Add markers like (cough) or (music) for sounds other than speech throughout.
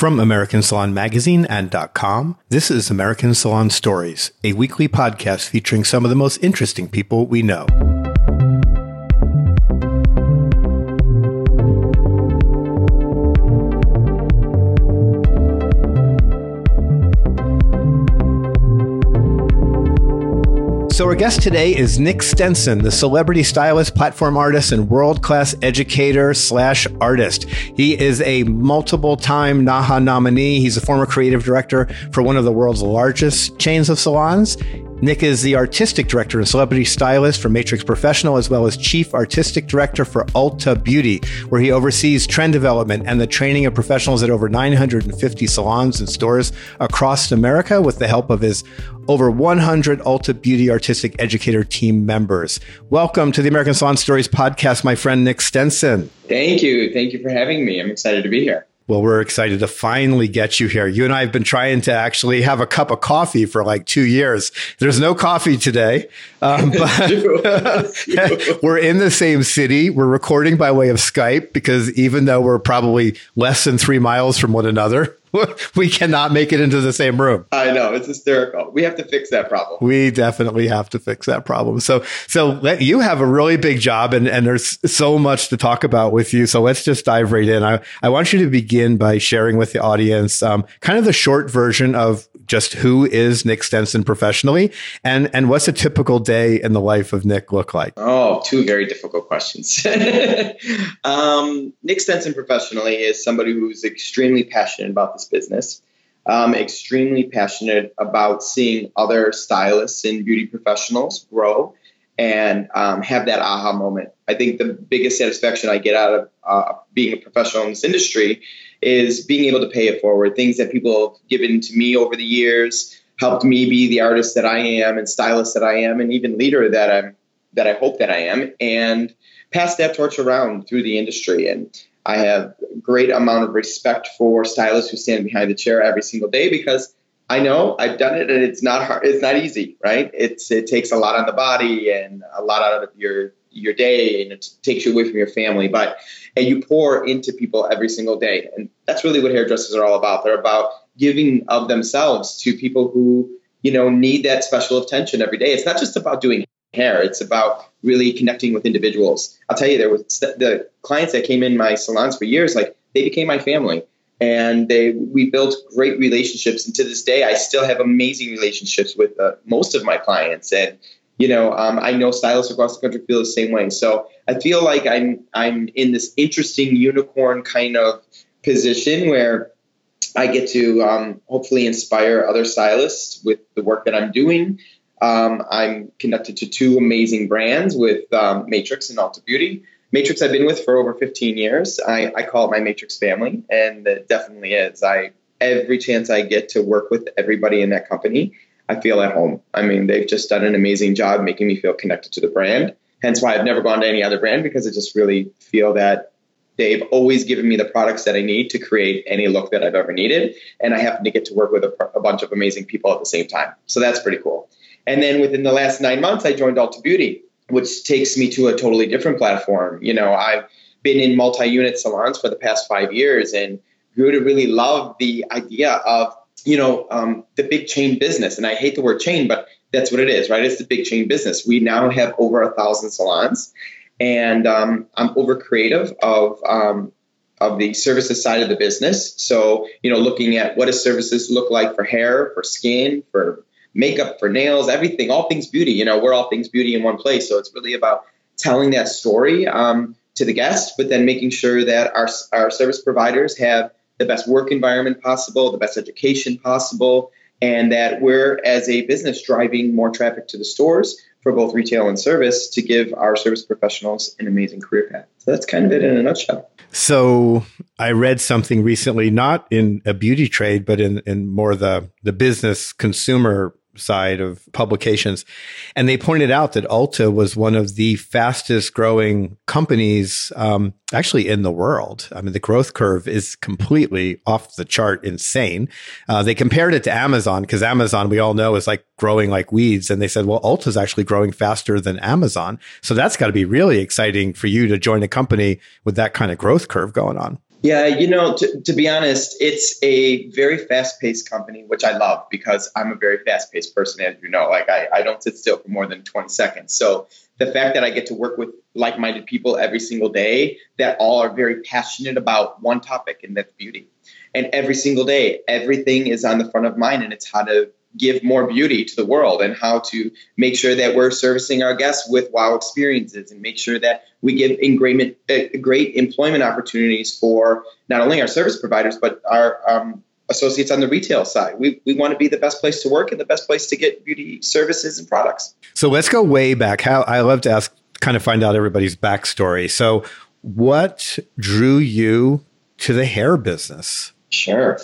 From American Salon Magazine and .com, this is American Salon Stories, a weekly podcast featuring some of the most interesting people we know. So, our guest today is Nick Stenson, the celebrity stylist, platform artist, and world class educator slash artist. He is a multiple time NAHA nominee. He's a former creative director for one of the world's largest chains of salons. Nick is the artistic director and celebrity stylist for Matrix Professional, as well as chief artistic director for Ulta Beauty, where he oversees trend development and the training of professionals at over 950 salons and stores across America with the help of his over 100 Ulta Beauty artistic educator team members. Welcome to the American Salon Stories podcast, my friend Nick Stenson. Thank you. Thank you for having me. I'm excited to be here. Well, we're excited to finally get you here. You and I have been trying to actually have a cup of coffee for like two years. There's no coffee today, um, (laughs) but (laughs) we're in the same city. We're recording by way of Skype because even though we're probably less than three miles from one another, (laughs) we cannot make it into the same room. I know it's hysterical. We have to fix that problem. We definitely have to fix that problem. So, so let, you have a really big job, and and there's so much to talk about with you. So let's just dive right in. I I want you to begin by sharing with the audience um, kind of the short version of just who is Nick Stenson professionally, and and what's a typical day in the life of Nick look like? Oh, two very difficult questions. (laughs) um, Nick Stenson professionally is somebody who's extremely passionate about this business. Um, extremely passionate about seeing other stylists and beauty professionals grow and um, have that aha moment. I think the biggest satisfaction I get out of uh, being a professional in this industry is being able to pay it forward. Things that people have given to me over the years helped me be the artist that I am and stylist that I am and even leader that I'm that I hope that I am and pass that torch around through the industry. And I have great amount of respect for stylists who stand behind the chair every single day because I know I've done it and it's not hard. It's not easy, right? It's it takes a lot on the body and a lot out of your your day and it takes you away from your family. But and you pour into people every single day, and that's really what hairdressers are all about. They're about giving of themselves to people who you know need that special attention every day. It's not just about doing hair; it's about really connecting with individuals. I'll tell you, there was the clients that came in my salons for years, like they became my family and they we built great relationships and to this day i still have amazing relationships with uh, most of my clients and you know, um, I know stylists across the country feel the same way. So I feel like I'm I'm in this interesting unicorn kind of position where I get to um, hopefully inspire other stylists with the work that I'm doing. Um, I'm connected to two amazing brands with um, Matrix and Ulta Beauty. Matrix I've been with for over 15 years. I, I call it my Matrix family, and it definitely is. I every chance I get to work with everybody in that company I feel at home. I mean, they've just done an amazing job making me feel connected to the brand. Hence why I've never gone to any other brand because I just really feel that they've always given me the products that I need to create any look that I've ever needed. And I happen to get to work with a, a bunch of amazing people at the same time. So that's pretty cool. And then within the last nine months, I joined Ulta Beauty, which takes me to a totally different platform. You know, I've been in multi unit salons for the past five years and grew to really love the idea of you know, um, the big chain business. And I hate the word chain, but that's what it is, right? It's the big chain business. We now have over a thousand salons, and um, I'm over creative of um, of the services side of the business. So, you know, looking at what does services look like for hair, for skin, for makeup, for nails, everything, all things beauty. You know, we're all things beauty in one place. So it's really about telling that story um, to the guest, but then making sure that our our service providers have the best work environment possible, the best education possible, and that we're, as a business, driving more traffic to the stores for both retail and service to give our service professionals an amazing career path. So that's kind of it in a nutshell. So I read something recently, not in a beauty trade, but in, in more the, the business consumer side of publications. And they pointed out that Ulta was one of the fastest growing companies, um, actually in the world. I mean, the growth curve is completely off the chart insane. Uh, they compared it to Amazon because Amazon, we all know, is like growing like weeds. And they said, well, Ulta is actually growing faster than Amazon. So that's got to be really exciting for you to join a company with that kind of growth curve going on. Yeah, you know, to, to be honest, it's a very fast paced company, which I love because I'm a very fast paced person, as you know. Like, I, I don't sit still for more than 20 seconds. So, the fact that I get to work with like minded people every single day that all are very passionate about one topic, and that's beauty. And every single day, everything is on the front of mind, and it's how to give more beauty to the world and how to make sure that we're servicing our guests with wow experiences and make sure that we give great, uh, great employment opportunities for not only our service providers but our um, associates on the retail side. We, we want to be the best place to work and the best place to get beauty services and products. So let's go way back. How I love to ask, kind of find out everybody's backstory. So, what drew you to the hair business? Sure.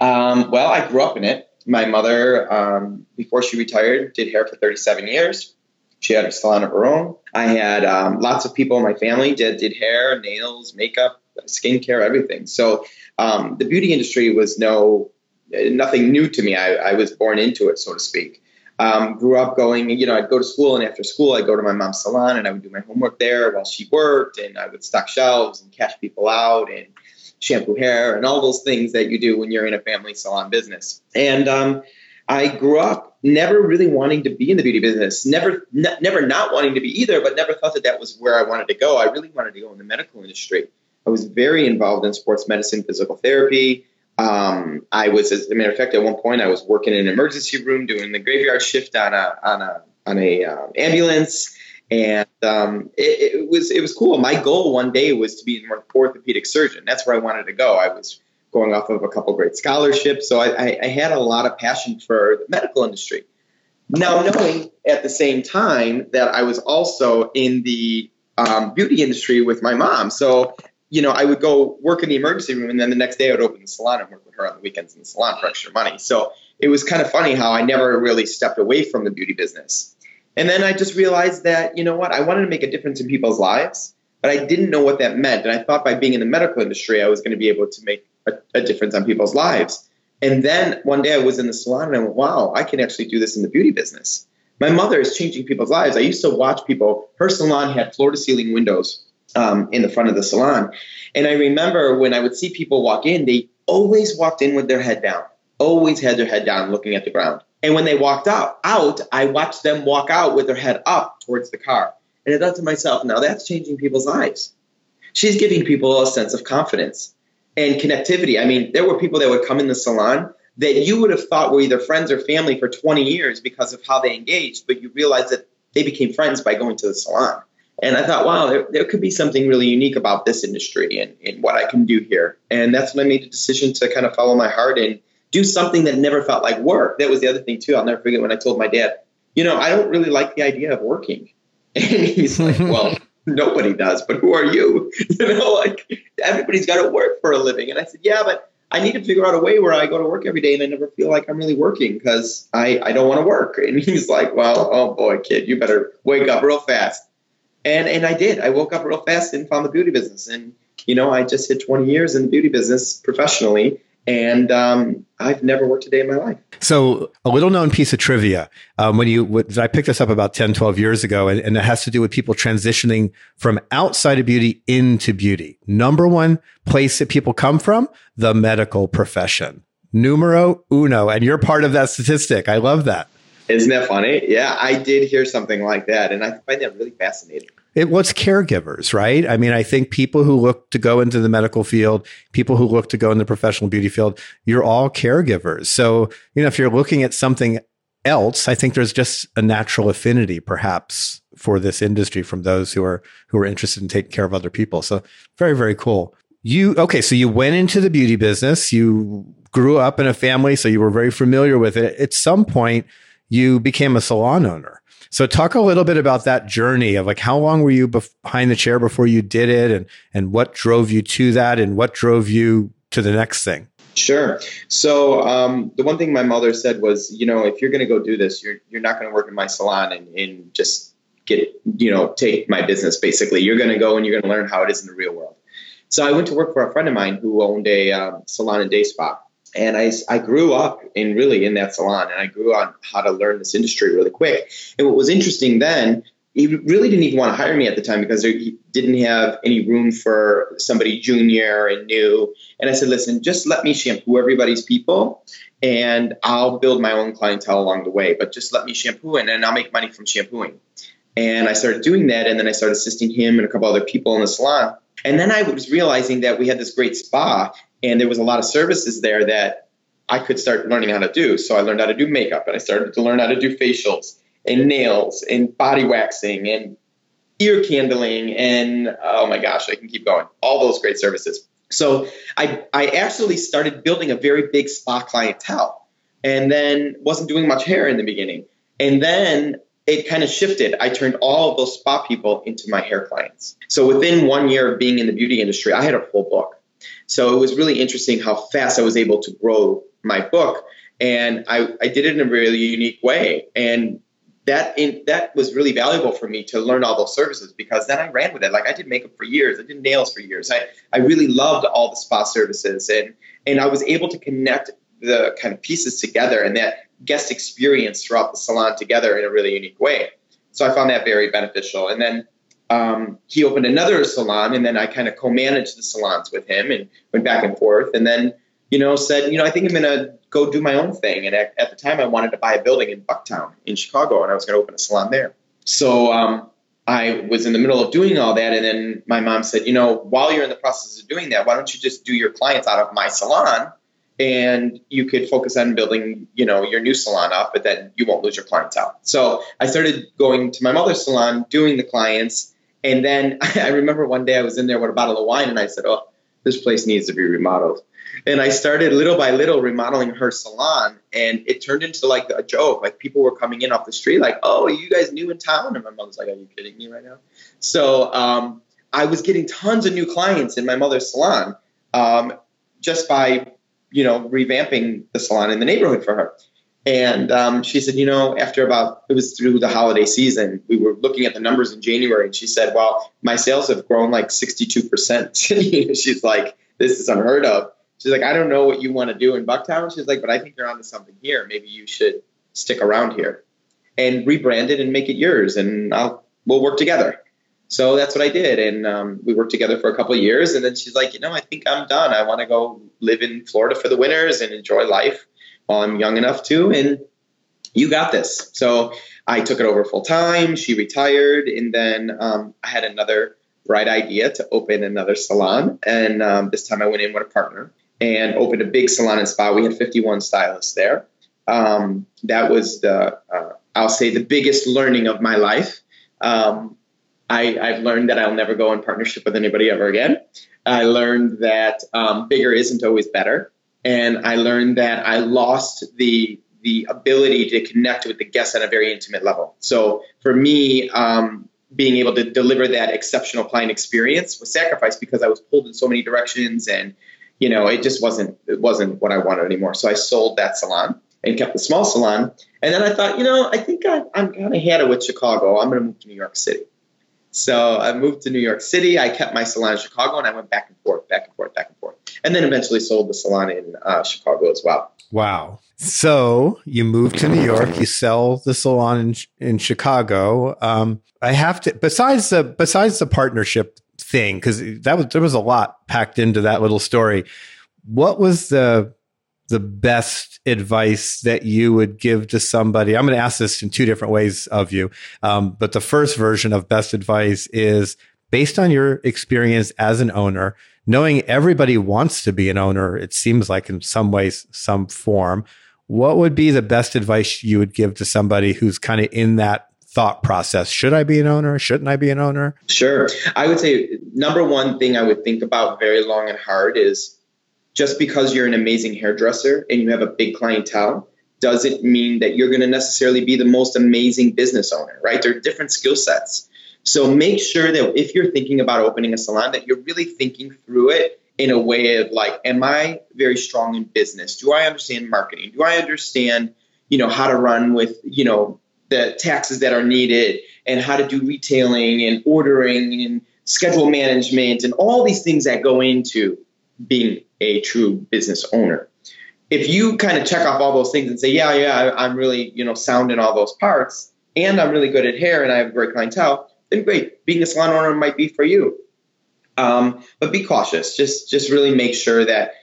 Um, well, I grew up in it my mother, um, before she retired, did hair for 37 years. She had a salon of her own. I had um, lots of people in my family did did hair, nails, makeup, skincare, everything. So um, the beauty industry was no nothing new to me. I, I was born into it, so to speak. Um, grew up going, you know, I'd go to school, and after school, I'd go to my mom's salon, and I would do my homework there while she worked, and I would stock shelves and cash people out, and shampoo hair, and all those things that you do when you're in a family salon business. And um, I grew up never really wanting to be in the beauty business, never, n- never not wanting to be either, but never thought that that was where I wanted to go. I really wanted to go in the medical industry. I was very involved in sports medicine, physical therapy. Um, I was, as a matter of fact, at one point I was working in an emergency room doing the graveyard shift on a on a on a um, ambulance and um, it, it, was it was cool. My goal one day was to be an orthopedic surgeon. That's where I wanted to go. I was going off of a couple great scholarships, so I, I, I had a lot of passion for the medical industry. Now, knowing at the same time that I was also in the um, beauty industry with my mom, so you know, I would go work in the emergency room, and then the next day I would open the salon and work with her on the weekends in the salon for extra money. So it was kind of funny how I never really stepped away from the beauty business. And then I just realized that, you know what, I wanted to make a difference in people's lives, but I didn't know what that meant. And I thought by being in the medical industry, I was going to be able to make a, a difference on people's lives. And then one day I was in the salon and I went, wow, I can actually do this in the beauty business. My mother is changing people's lives. I used to watch people, her salon had floor to ceiling windows um, in the front of the salon. And I remember when I would see people walk in, they always walked in with their head down, always had their head down looking at the ground. And when they walked out, out, I watched them walk out with their head up towards the car. And I thought to myself, now that's changing people's lives. She's giving people a sense of confidence and connectivity. I mean, there were people that would come in the salon that you would have thought were either friends or family for 20 years because of how they engaged, but you realize that they became friends by going to the salon. And I thought, wow, there, there could be something really unique about this industry and, and what I can do here. And that's when I made the decision to kind of follow my heart and do something that never felt like work. That was the other thing too. I'll never forget when I told my dad, you know, I don't really like the idea of working. (laughs) And he's like, (laughs) well, nobody does, but who are you? (laughs) You know, like everybody's got to work for a living. And I said, yeah, but I need to figure out a way where I go to work every day and I never feel like I'm really working because I, I don't want to work. And he's like, well, oh boy, kid, you better wake up real fast. And and I did. I woke up real fast and found the beauty business. And you know, I just hit 20 years in the beauty business professionally and um, I've never worked a day in my life. So, a little known piece of trivia um, when you, I picked this up about 10, 12 years ago, and, and it has to do with people transitioning from outside of beauty into beauty. Number one place that people come from, the medical profession. Numero uno. And you're part of that statistic. I love that. Isn't that funny? Yeah, I did hear something like that, and I find that really fascinating. It was caregivers, right? I mean, I think people who look to go into the medical field, people who look to go in the professional beauty field, you're all caregivers. So, you know, if you're looking at something else, I think there's just a natural affinity, perhaps, for this industry from those who are who are interested in taking care of other people. So, very, very cool. You okay? So you went into the beauty business. You grew up in a family, so you were very familiar with it. At some point you became a salon owner. So talk a little bit about that journey of like how long were you behind the chair before you did it and and what drove you to that and what drove you to the next thing? Sure. So um, the one thing my mother said was, you know, if you're going to go do this, you're you're not going to work in my salon and, and just get you know take my business. Basically, you're going to go and you're going to learn how it is in the real world. So I went to work for a friend of mine who owned a um, salon and day spa, and I, I grew up in really in that salon and I grew on how to learn this industry really quick. And what was interesting then he really didn't even want to hire me at the time because he didn't have any room for somebody junior and new. And I said, listen, just let me shampoo everybody's people and I'll build my own clientele along the way, but just let me shampoo and then I'll make money from shampooing. And I started doing that. And then I started assisting him and a couple other people in the salon. And then I was realizing that we had this great spa and there was a lot of services there that I could start learning how to do. So I learned how to do makeup and I started to learn how to do facials and nails and body waxing and ear candling and oh my gosh, I can keep going. All those great services. So I I actually started building a very big spa clientele and then wasn't doing much hair in the beginning. And then it kind of shifted. I turned all of those spa people into my hair clients. So within one year of being in the beauty industry, I had a full book. So it was really interesting how fast I was able to grow my book. And I, I did it in a really unique way. And that in, that was really valuable for me to learn all those services because then I ran with it. Like I did makeup for years, I did nails for years. I, I really loved all the spa services and and I was able to connect the kind of pieces together and that guest experience throughout the salon together in a really unique way. So I found that very beneficial. And then um, he opened another salon, and then I kind of co-managed the salons with him and went back and forth. And then you know said, you know, I think I'm going to go do my own thing. And at, at, the time, I wanted to buy a building in Bucktown in Chicago, and I was going to open a salon there. So um, I was in the middle of doing all that, and then my mom said, you know, while you're in the process of doing that, why don't you just do your clients out of my salon? and you could focus on building, you know, your new salon up, but then you won't lose your clientele. So I started going to my mother's salon, doing the clients, and then (laughs) I remember one day I was in there with a bottle of wine, and I said, "Oh, this place needs to be remodeled." And I started little by little remodeling her salon, and it turned into like a joke. Like people were coming in off the street, like, "Oh, you guys new in town?" And my mom was like, "Are you kidding me right now?" So um, I was getting tons of new clients in my mother's salon um, just by you know, revamping the salon in the neighborhood for her. And um, she said, you know, after about, it was through the holiday season, we were looking at the numbers in January, and she said, well, my sales have grown like 62%. (laughs) She's like, this is unheard of. She's like, I don't know what you want to do in Bucktown. She's like, but I think you're onto something here. Maybe you should stick around here and rebrand it and make it yours, and I'll, we'll work together. So that's what I did, and um, we worked together for a couple of years. And then she's like, you know, I think I'm done. I want to go live in Florida for the winters and enjoy life I'm young enough to. And you got this. So I took it over full time. She retired, and then um, I had another bright idea to open another salon. And um, this time I went in with a partner and opened a big salon and spa. We had 51 stylists there. Um, that was the, uh, I'll say, the biggest learning of my life. Um, I, I've learned that I'll never go in partnership with anybody ever again. I learned that um, bigger isn't always better, and I learned that I lost the the ability to connect with the guests at a very intimate level. So for me, um, being able to deliver that exceptional client experience was sacrificed because I was pulled in so many directions, and you know it just wasn't it wasn't what I wanted anymore. So I sold that salon and kept the small salon. And then I thought, you know, I think I, I'm kind of had it with Chicago. I'm going to move to New York City. So I moved to New York City. I kept my salon in Chicago, and I went back and forth, back and forth, back and forth, and then eventually sold the salon in uh, Chicago as well. Wow. So you moved to New York. You sell the salon in, in Chicago. Um, I have to besides the besides the partnership thing because that was there was a lot packed into that little story. What was the the best advice that you would give to somebody? I'm going to ask this in two different ways of you. Um, but the first version of best advice is based on your experience as an owner, knowing everybody wants to be an owner, it seems like in some ways, some form. What would be the best advice you would give to somebody who's kind of in that thought process? Should I be an owner? Shouldn't I be an owner? Sure. I would say number one thing I would think about very long and hard is just because you're an amazing hairdresser and you have a big clientele doesn't mean that you're going to necessarily be the most amazing business owner, right? There are different skill sets. So make sure that if you're thinking about opening a salon, that you're really thinking through it in a way of like, am I very strong in business? Do I understand marketing? Do I understand, you know, how to run with, you know, the taxes that are needed and how to do retailing and ordering and schedule management and all these things that go into being a true business owner. If you kind of check off all those things and say, yeah, yeah, I'm really, you know, sound in all those parts, and I'm really good at hair and I have a great clientele, then great. Being a salon owner might be for you. Um, but be cautious. Just just really make sure that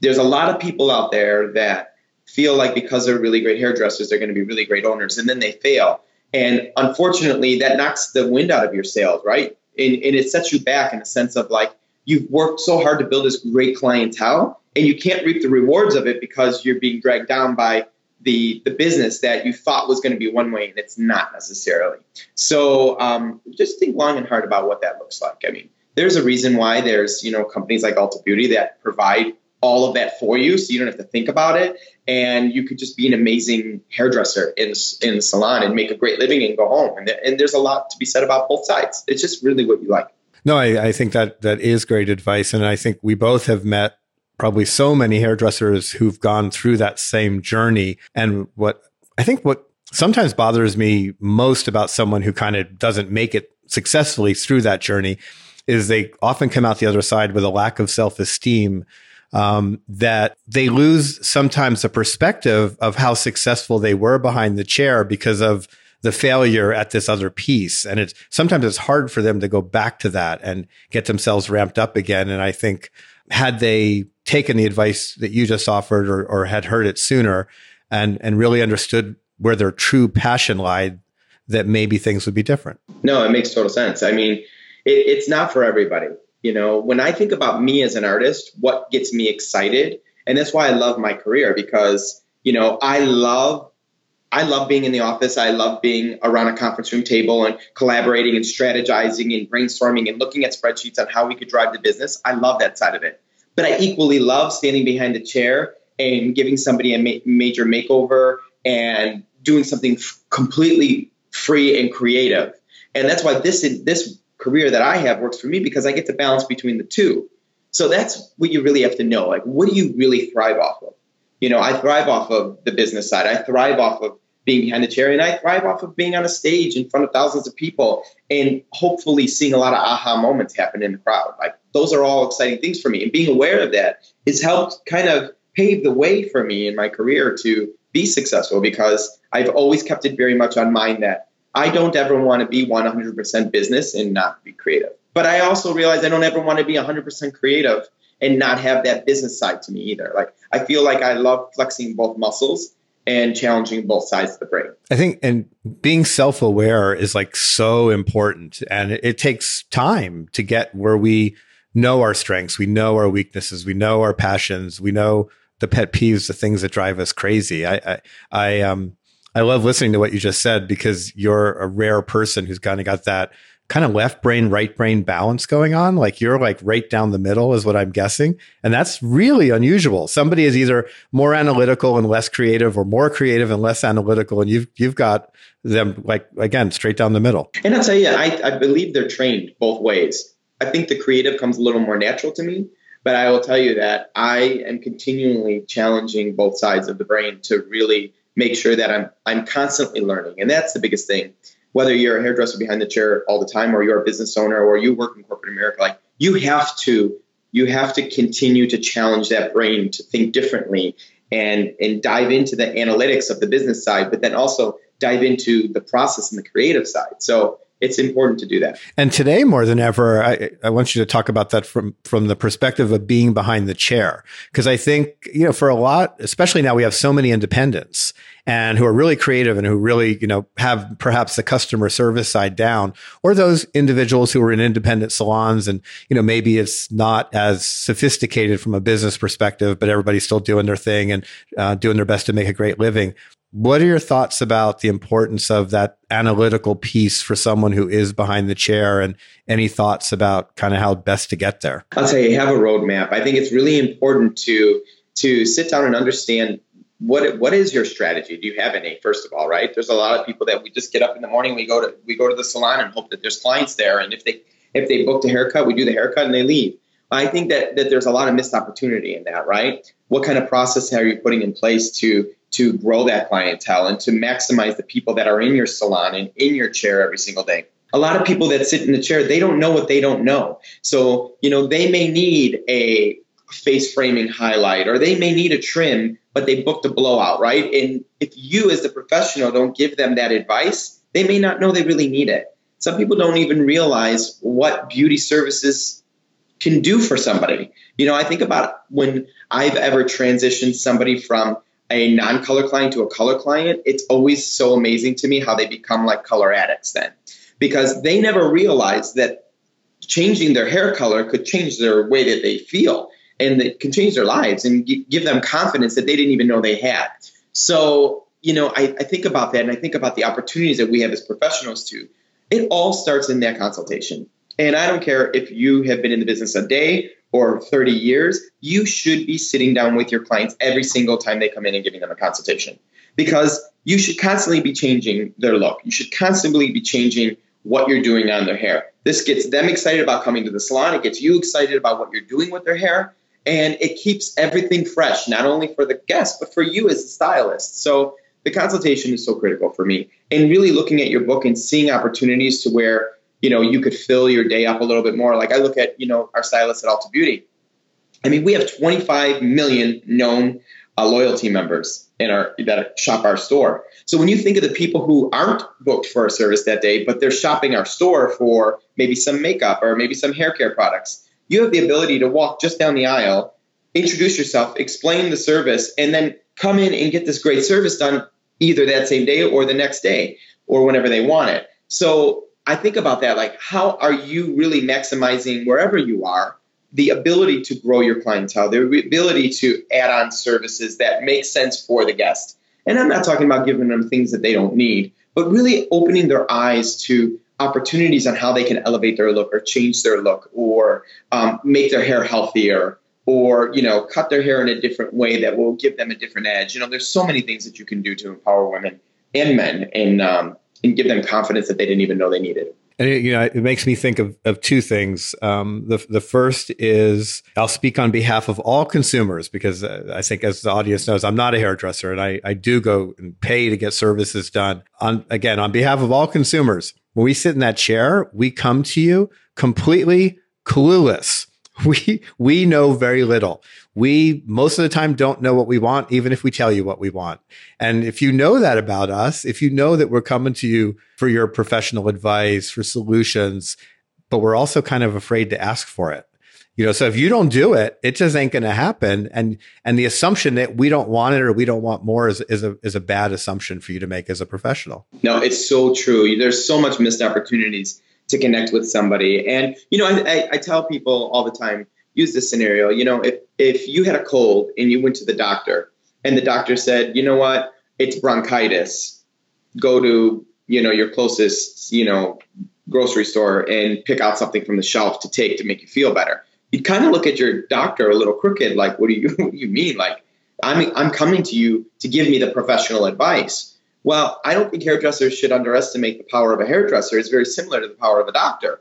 there's a lot of people out there that feel like because they're really great hairdressers, they're going to be really great owners, and then they fail. And unfortunately, that knocks the wind out of your sails, right? And, and it sets you back in the sense of like you've worked so hard to build this great clientele, and you can't reap the rewards of it because you're being dragged down by the the business that you thought was going to be one way and it's not necessarily. So um, just think long and hard about what that looks like. I mean, there's a reason why there's you know companies like Ulta Beauty that provide all of that for you, so you don't have to think about it, and you could just be an amazing hairdresser in in the salon and make a great living and go home. And, and there's a lot to be said about both sides. It's just really what you like. No, I, I think that that is great advice, and I think we both have met probably so many hairdressers who've gone through that same journey. And what I think what sometimes bothers me most about someone who kind of doesn't make it successfully through that journey is they often come out the other side with a lack of self esteem. Um, that they lose sometimes the perspective of how successful they were behind the chair because of the failure at this other piece. And it's sometimes it's hard for them to go back to that and get themselves ramped up again. And I think had they taken the advice that you just offered or, or had heard it sooner and, and really understood where their true passion lied, that maybe things would be different. No, it makes total sense. I mean, it, it's not for everybody. You know, when I think about me as an artist, what gets me excited, and that's why I love my career because, you know, I love I love being in the office. I love being around a conference room table and collaborating and strategizing and brainstorming and looking at spreadsheets on how we could drive the business. I love that side of it. But I equally love standing behind a chair and giving somebody a ma- major makeover and doing something f- completely free and creative. And that's why this this career that I have works for me because I get to balance between the two. So that's what you really have to know. Like, what do you really thrive off of? You know, I thrive off of the business side. I thrive off of being behind the chair, and I thrive off of being on a stage in front of thousands of people and hopefully seeing a lot of aha moments happen in the crowd. Like those are all exciting things for me, and being aware of that has helped kind of pave the way for me in my career to be successful because I've always kept it very much on mind that I don't ever want to be 100% business and not be creative. But I also realize I don't ever want to be 100% creative and not have that business side to me either. Like I feel like I love flexing both muscles and challenging both sides of the brain. I think, and being self aware is like so important. And it, it, takes time to get where we know our strengths, we know our weaknesses, we know our passions, we know the pet peeves, the things that drive us crazy. I, I, I um, I love listening to what you just said because you're a rare person who's kind of got that kind of left brain, right brain balance going on. Like you're like right down the middle is what I'm guessing. And that's really unusual. Somebody is either more analytical and less creative or more creative and less analytical. And you've, you've got them like, again, straight down the middle. And I'll tell you, I, I believe they're trained both ways. I think the creative comes a little more natural to me, but I will tell you that I am continually challenging both sides of the brain to really make sure that I'm, I'm constantly learning. And that's the biggest thing whether you're a hairdresser behind the chair all the time or you're a business owner or you work in corporate America, like you have to you have to continue to challenge that brain to think differently and and dive into the analytics of the business side, but then also dive into the process and the creative side. So it's important to do that. And today, more than ever, I, I want you to talk about that from from the perspective of being behind the chair, because I think you know for a lot, especially now, we have so many independents and who are really creative and who really you know have perhaps the customer service side down, or those individuals who are in independent salons and you know maybe it's not as sophisticated from a business perspective, but everybody's still doing their thing and uh, doing their best to make a great living. What are your thoughts about the importance of that analytical piece for someone who is behind the chair and any thoughts about kind of how best to get there? I'll tell you, have a roadmap. I think it's really important to to sit down and understand what what is your strategy? Do you have any? First of all, right? There's a lot of people that we just get up in the morning, we go to we go to the salon and hope that there's clients there, and if they if they booked a haircut, we do the haircut and they leave. I think that that there's a lot of missed opportunity in that, right? What kind of process are you putting in place to to grow that clientele and to maximize the people that are in your salon and in your chair every single day. A lot of people that sit in the chair, they don't know what they don't know. So, you know, they may need a face framing highlight or they may need a trim, but they booked a blowout, right? And if you as the professional don't give them that advice, they may not know they really need it. Some people don't even realize what beauty services can do for somebody. You know, I think about when I've ever transitioned somebody from a non color client to a color client, it's always so amazing to me how they become like color addicts then. Because they never realize that changing their hair color could change their way that they feel and it can change their lives and give them confidence that they didn't even know they had. So, you know, I, I think about that and I think about the opportunities that we have as professionals too. It all starts in that consultation. And I don't care if you have been in the business a day or 30 years, you should be sitting down with your clients every single time they come in and giving them a consultation because you should constantly be changing their look. You should constantly be changing what you're doing on their hair. This gets them excited about coming to the salon. It gets you excited about what you're doing with their hair. And it keeps everything fresh, not only for the guest, but for you as a stylist. So the consultation is so critical for me. And really looking at your book and seeing opportunities to where you know, you could fill your day up a little bit more. Like I look at, you know, our stylists at Ulta Beauty. I mean, we have 25 million known uh, loyalty members in our that shop our store. So when you think of the people who aren't booked for a service that day, but they're shopping our store for maybe some makeup or maybe some hair care products, you have the ability to walk just down the aisle, introduce yourself, explain the service, and then come in and get this great service done either that same day or the next day or whenever they want it. So I think about that like, how are you really maximizing wherever you are the ability to grow your clientele, the ability to add on services that make sense for the guest? And I'm not talking about giving them things that they don't need, but really opening their eyes to opportunities on how they can elevate their look or change their look or um, make their hair healthier or you know cut their hair in a different way that will give them a different edge you know there's so many things that you can do to empower women and men in um, and give them confidence that they didn't even know they needed. And it, you know, it makes me think of, of two things. Um, the the first is I'll speak on behalf of all consumers because uh, I think, as the audience knows, I'm not a hairdresser, and I I do go and pay to get services done. On again, on behalf of all consumers, when we sit in that chair, we come to you completely clueless. (laughs) We we know very little we most of the time don't know what we want, even if we tell you what we want. And if you know that about us, if you know that we're coming to you for your professional advice, for solutions, but we're also kind of afraid to ask for it. You know, so if you don't do it, it just ain't going to happen. And and the assumption that we don't want it or we don't want more is, is a is a bad assumption for you to make as a professional. No, it's so true. There's so much missed opportunities to connect with somebody. And you know, I, I, I tell people all the time, use this scenario. You know, if if you had a cold and you went to the doctor and the doctor said, you know what, it's bronchitis, go to you know your closest you know grocery store and pick out something from the shelf to take to make you feel better. You'd kind of look at your doctor a little crooked, like, what do you (laughs) what do you mean? Like, I'm I'm coming to you to give me the professional advice. Well, I don't think hairdressers should underestimate the power of a hairdresser. It's very similar to the power of a doctor.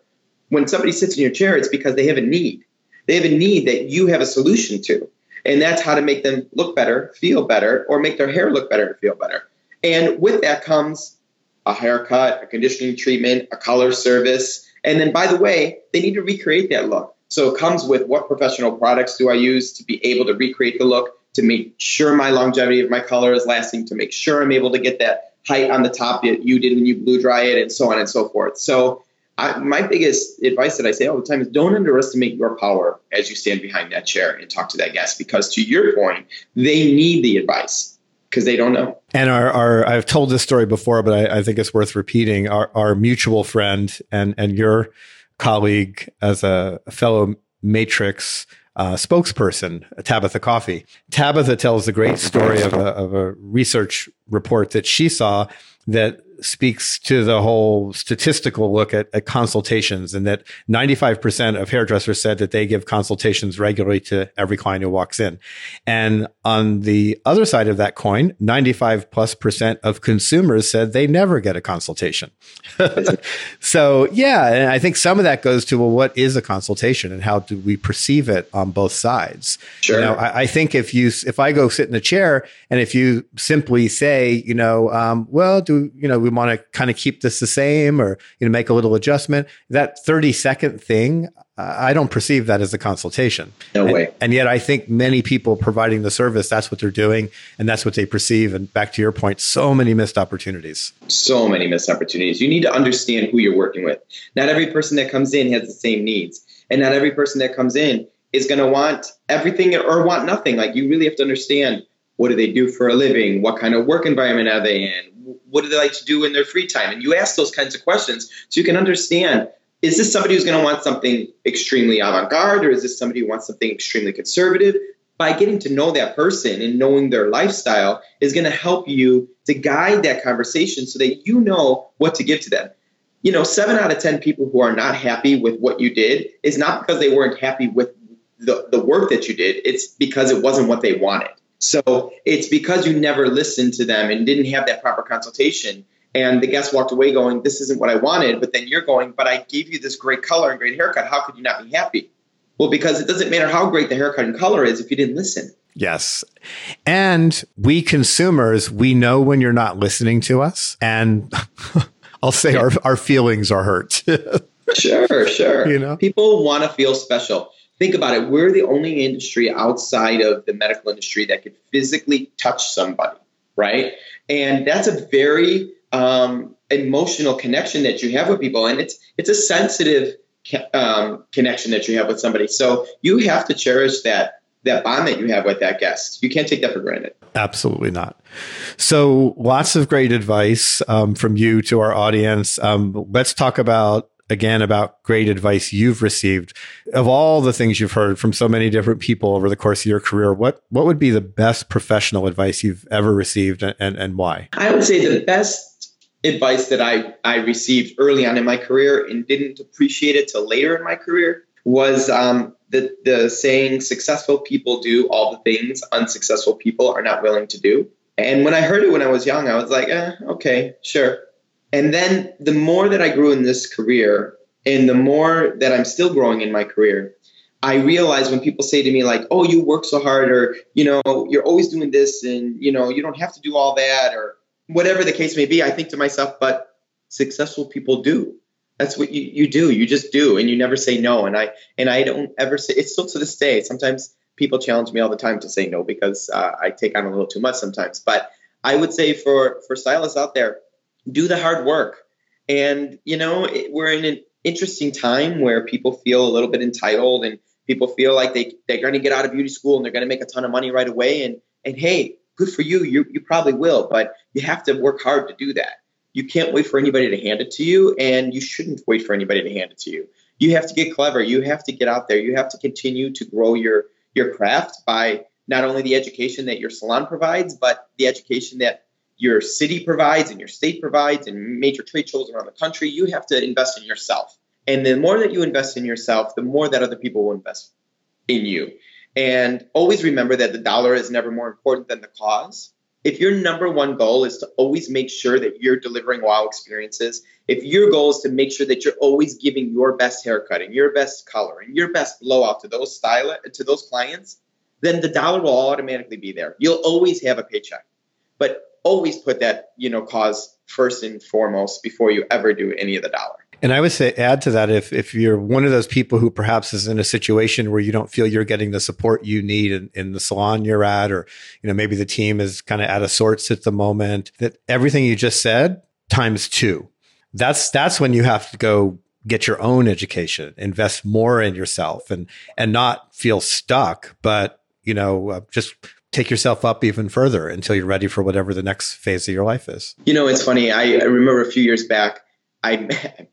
When somebody sits in your chair, it's because they have a need. They have a need that you have a solution to. And that's how to make them look better, feel better, or make their hair look better and feel better. And with that comes a haircut, a conditioning treatment, a color service. And then, by the way, they need to recreate that look. So it comes with what professional products do I use to be able to recreate the look, to make sure my longevity of my color is lasting, to make sure I'm able to get that height on the top that you did when you blew dry it, and so on and so forth. So I, my biggest advice that I say all the time is don't underestimate your power as you stand behind that chair and talk to that guest because to your point, they need the advice because they don't know. And our, our, I've told this story before, but I, I think it's worth repeating. Our, our mutual friend and, and your colleague as a fellow Matrix uh, spokesperson, Tabatha Coffey. Tabatha tells the great story of a, of a research report that she saw that speaks to the whole statistical look at, at, consultations and that 95% of hairdressers said that they give consultations regularly to every client who walks in. And on the other side of that coin, 95 plus percent of consumers said they never get a consultation. (laughs) so yeah, and I think some of that goes to, well, what is a consultation and how do we perceive it on both sides? Sure. You know, I, I think if you, if I go sit in a chair and if you simply say, you know, um, well, do, you know, we want to kind of keep this the same or you know make a little adjustment. That 30 second thing, I don't perceive that as a consultation. No and, way. And yet I think many people providing the service, that's what they're doing and that's what they perceive. And back to your point, so many missed opportunities. So many missed opportunities. You need to understand who you're working with. Not every person that comes in has the same needs. And not every person that comes in is going to want everything or want nothing. Like you really have to understand what do they do for a living? What kind of work environment are they in? What do they like to do in their free time? And you ask those kinds of questions so you can understand is this somebody who's going to want something extremely avant garde or is this somebody who wants something extremely conservative? By getting to know that person and knowing their lifestyle is going to help you to guide that conversation so that you know what to give to them. You know, seven out of 10 people who are not happy with what you did is not because they weren't happy with the, the work that you did, it's because it wasn't what they wanted. So it's because you never listened to them and didn't have that proper consultation. And the guest walked away going, This isn't what I wanted. But then you're going, But I gave you this great color and great haircut. How could you not be happy? Well, because it doesn't matter how great the haircut and color is if you didn't listen. Yes. And we consumers, we know when you're not listening to us. And (laughs) I'll say our, our feelings are hurt. (laughs) sure, sure. You know, people want to feel special think about it. We're the only industry outside of the medical industry that could physically touch somebody right? And that's a very um, emotional connection that you have with people. And it's it's a sensitive um, connection that you have with somebody. So you have to cherish that that bond that you have with that guest. You can't take that for granted. Absolutely not. So lots of great advice um, from you to our audience. Um, let's talk about again about great advice you've received. Of all the things you've heard from so many different people over the course of your career, what what would be the best professional advice you've ever received and, and, and why? I would say the best advice that I, I received early on in my career and didn't appreciate it till later in my career was um, the, the saying successful people do all the things unsuccessful people are not willing to do. And when I heard it when I was young, I was like, eh, okay, sure. And then the more that I grew in this career and the more that I'm still growing in my career, I realize when people say to me like, "Oh, you work so hard," or you know, "You're always doing this," and you know, "You don't have to do all that," or whatever the case may be, I think to myself, "But successful people do. That's what you, you do. You just do, and you never say no." And I and I don't ever say. It's still to this day. Sometimes people challenge me all the time to say no because uh, I take on a little too much sometimes. But I would say for for stylists out there, do the hard work. And, you know, it, we're in an interesting time where people feel a little bit entitled and people feel like they, they're going to get out of beauty school and they're going to make a ton of money right away. And, and hey, good for you. you. You probably will, but you have to work hard to do that. You can't wait for anybody to hand it to you, and you shouldn't wait for anybody to hand it to you. You have to get clever. You have to get out there. You have to continue to grow your your craft by not only the education that your salon provides, but the education that your city provides and your state provides and major trade shows around the country, you have to invest in yourself. And the more that you invest in yourself, the more that other people will invest in you. And always remember that the dollar is never more important than the cause. If your number one goal is to always make sure that you're delivering wow experiences, if your goal is to make sure that you're always giving your best haircut and your best color and your best blowout to those style to those clients, then the dollar will automatically be there. You'll always have a paycheck. But always put that you know cause first and foremost before you ever do any of the dollar. And I would say add to that if if you're one of those people who perhaps is in a situation where you don't feel you're getting the support you need in, in the salon you're at, or you know maybe the team is kind of out of sorts at the moment, that everything you just said times two. That's that's when you have to go get your own education, invest more in yourself, and and not feel stuck, but you know uh, just take yourself up even further until you're ready for whatever the next phase of your life is. You know, it's funny. I, I remember a few years back, I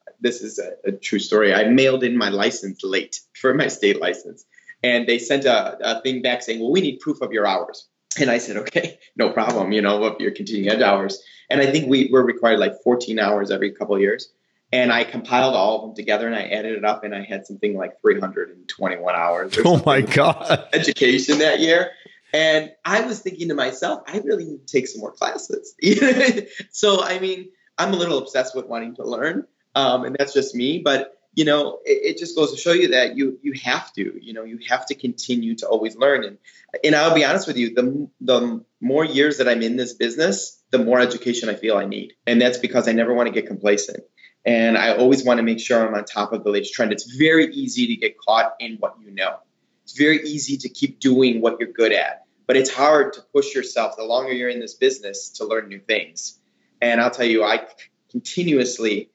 (laughs) this is a, a, true story. I mailed in my license late for my state license, and they sent a, a, thing back saying, "Well, we need proof of your hours." And I said, "Okay, (laughs) no problem. You know, of your continuing ed hours." And I think we were required like 14 hours every couple of years. And I compiled all of them together and I added it up and I had something like 321 hours. Oh my God. Education that year. And I was thinking to myself, I really need to take some more classes. (laughs) so, I mean, I'm a little obsessed with wanting to learn, um, and that's just me. But you know, it, it, just goes to show you that you you have to, you know, you have to continue to always learn. And and I'll be honest with you, the the more years that I'm in this business, the more education I feel I need. And that's because I never want to get complacent. And I always want to make sure I'm on top of the latest trend. It's very easy to get caught in what you know. It's very easy to keep doing what you're good at, but it's hard to push yourself the longer you're in this business to learn new things. And I'll tell you, I continuously,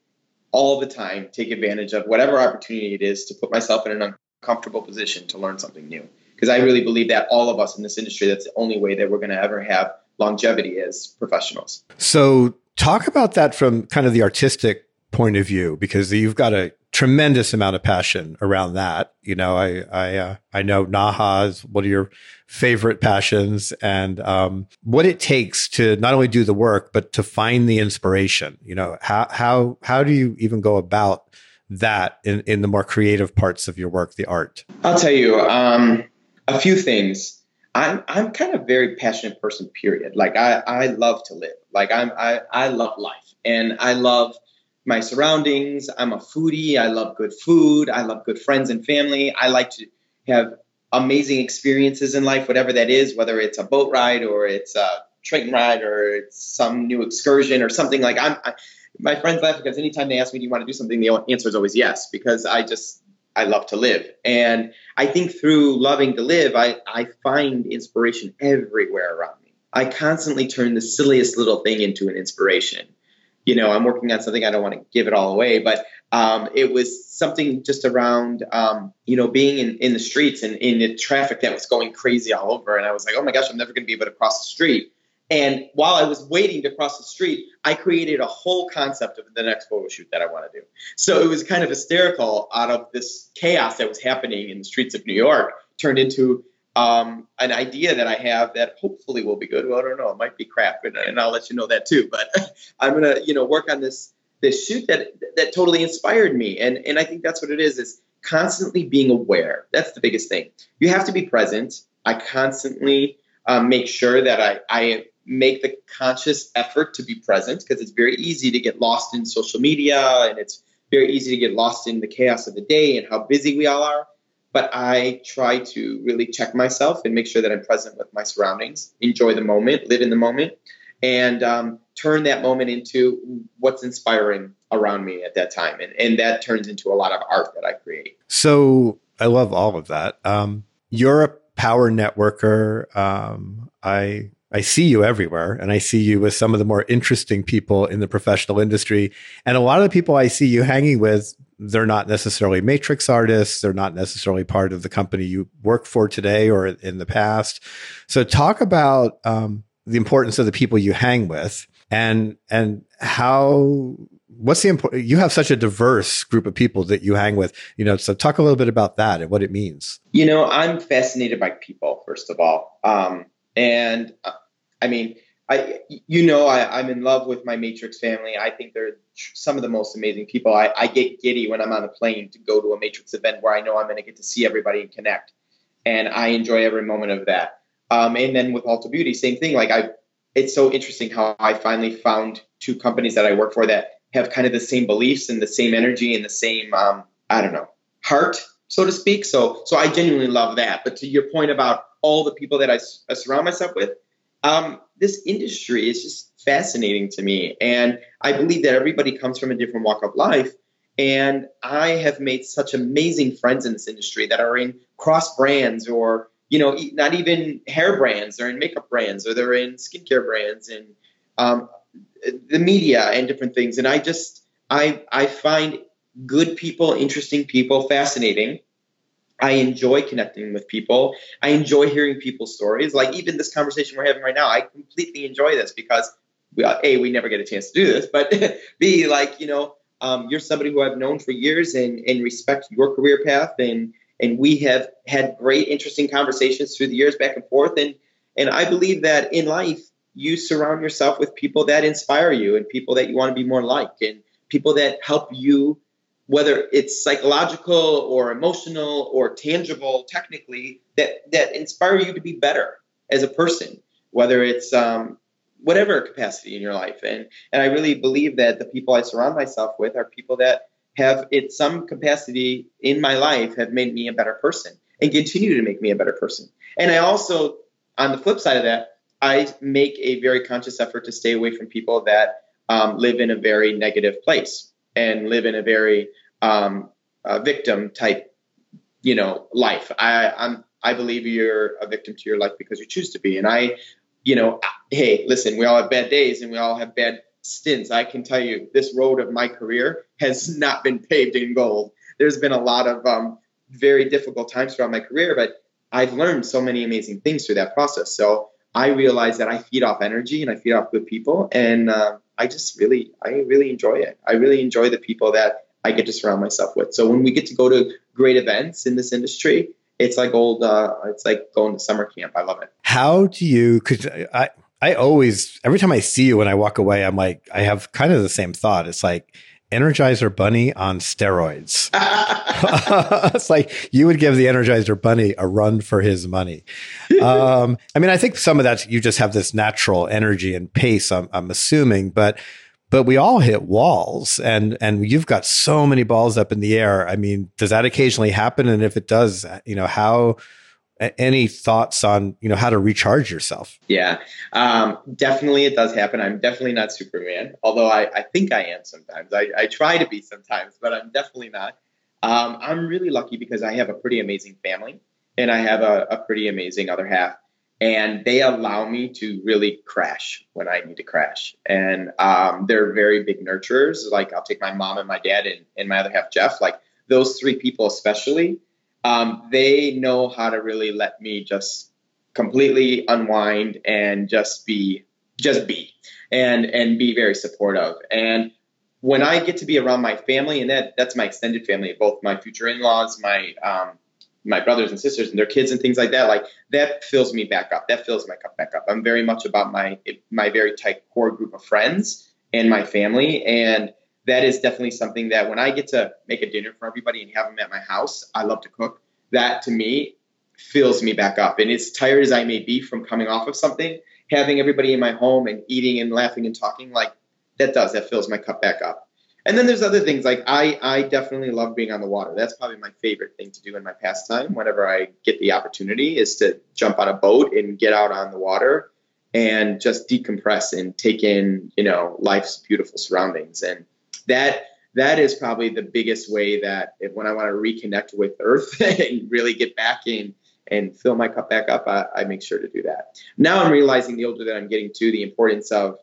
all the time, take advantage of whatever opportunity it is to put myself in an uncomfortable position to learn something new. Because I really believe that all of us in this industry, that's the only way that we're going to ever have longevity as professionals. So, talk about that from kind of the artistic point of view, because you've got a tremendous amount of passion around that. You know, I I uh, I know NAHA is one of your favorite passions, and um, what it takes to not only do the work but to find the inspiration. You know, how how how do you even go about that in in the more creative parts of your work, the art? I'll tell you um, a few things. I'm I'm kind of very passionate person. Period. Like I I love to live. Like I'm I I love life, and I love my surroundings. I'm a foodie. I love good food. I love good friends and family. I like to have amazing experiences in life, whatever that is, whether it's a boat ride or it's a train ride or it's some new excursion or something like I'm. I, my friends laugh because anytime they ask me, "Do you want to do something?" the answer is always yes because I just I love to live. And I think through loving to live, I, I find inspiration everywhere around me. I constantly turn the silliest little thing into an inspiration. You know, I'm working on something, I don't want to give it all away, but um, it was something just around, um, you know, being in, in the streets and in the traffic that was going crazy all over. And I was like, oh my gosh, I'm never going to be able to cross the street. And while I was waiting to cross the street, I created a whole concept of the next photo shoot that I want to do. So it was kind of hysterical out of this chaos that was happening in the streets of New York, turned into um, an idea that I have that hopefully will be good. Well, I don't know, it might be crap, and, and I'll let you know that too. But (laughs) I'm gonna, you know, work on this this shoot that that totally inspired me, and and I think that's what it is. Is constantly being aware. That's the biggest thing. You have to be present. I constantly um, make sure that I I make the conscious effort to be present because it's very easy to get lost in social media and it's very easy to get lost in the chaos of the day and how busy we all are. But I try to really check myself and make sure that I'm present with my surroundings, enjoy the moment, live in the moment, and um, turn that moment into what's inspiring around me at that time. And, and that turns into a lot of art that I create. So I love all of that. Um, you're a power networker. Um, I I see you everywhere and I see you with some of the more interesting people in the professional industry. And a lot of the people I see you hanging with, they're not necessarily Matrix artists. They're not necessarily part of the company you work for today or in the past. So talk about um, the importance of the people you hang with and, and how, what's the important, you have such a diverse group of people that you hang with, you know, so talk a little bit about that and what it means. You know, I'm fascinated by people, first of all. Um, and uh, I mean, I you know I, am in love with my Matrix family. I think they're some of the most amazing people. I, I get giddy when I'm on a plane to go to a Matrix event where I know I'm going to get to see everybody and connect, and I enjoy every moment of that. Um, and then with Ulta Beauty, same thing. Like I, it's so interesting how I finally found two companies that I work for that have kind of the same beliefs and the same energy and the same um, I don't know heart, so to speak. So so I genuinely love that. But to your point about all the people that I, I surround myself with, um, this industry is just fascinating to me. And I believe that everybody comes from a different walk of life. And I have made such amazing friends in this industry that are in cross brands or, you know, not even hair brands, they're in makeup brands or they're in skincare brands and um, the media and different things. And I just, I, I find good people, interesting people fascinating. I enjoy connecting with people. I enjoy hearing people's stories. Like even this conversation we're having right now, I completely enjoy this because we, a we never get a chance to do this, but (laughs) b like you know um, you're somebody who I've known for years and and respect your career path and and we have had great interesting conversations through the years back and forth and and I believe that in life you surround yourself with people that inspire you and people that you want to be more like and people that help you whether it's psychological or emotional or tangible technically that that inspire you to be better as a person whether it's um, whatever capacity in your life. And and i really believe that the people i surround myself with are people that have in some capacity in my life have made me a better person and continue to make me a better person. And i also on the flip side of that I make a very conscious effort to stay away from people that um, live in a very negative place and live in a very um, uh, victim type, you know, life. I, I'm I believe you're a victim to your life because you choose to be. And I, you know, hey, listen, we all have bad days and we all have bad stints. I can tell you this road of my career has not been paved in gold. There's been a lot of um, very difficult times throughout my career, but I've learned so many amazing things through that process. So I realize that I feed off energy and I feed off good people, and uh, I just really, I really enjoy it. I really enjoy the people that I get to surround myself with. So when we get to go to great events in this industry, it's like old, uh, it's like going to summer camp. I love it. How do you? Because I, I always, every time I see you when I walk away, I'm like, I have kind of the same thought. It's like Energizer Bunny on steroids. (laughs) (laughs) it's like you would give the Energizer Bunny a run for his money. Um, I mean, I think some of that you just have this natural energy and pace. I'm, I'm assuming, but but we all hit walls, and and you've got so many balls up in the air. I mean, does that occasionally happen? And if it does, you know how any thoughts on you know how to recharge yourself? Yeah. Um, definitely it does happen. I'm definitely not superman although i, I think i am sometimes. I, I try to be sometimes but i'm definitely not. Um, i'm really lucky because i have a pretty amazing family and i have a, a pretty amazing other half and they allow me to really crash when i need to crash. And um, they're very big nurturers. Like i'll take my mom and my dad and, and my other half jeff like those three people especially um, they know how to really let me just completely unwind and just be just be and and be very supportive. And when i get to be around my family and that that's my extended family both my future in-laws my um, my brothers and sisters and their kids and things like that like that fills me back up that fills my cup back up i'm very much about my my very tight core group of friends and my family and that is definitely something that when I get to make a dinner for everybody and have them at my house, I love to cook. That to me fills me back up. And as tired as I may be from coming off of something, having everybody in my home and eating and laughing and talking, like that does, that fills my cup back up. And then there's other things like I, I definitely love being on the water. That's probably my favorite thing to do in my pastime whenever I get the opportunity is to jump on a boat and get out on the water and just decompress and take in, you know, life's beautiful surroundings. And that that is probably the biggest way that if, when I want to reconnect with Earth (laughs) and really get back in and fill my cup back up, I, I, make sure to do that. Now I'm realizing the older that I'm getting to, the importance of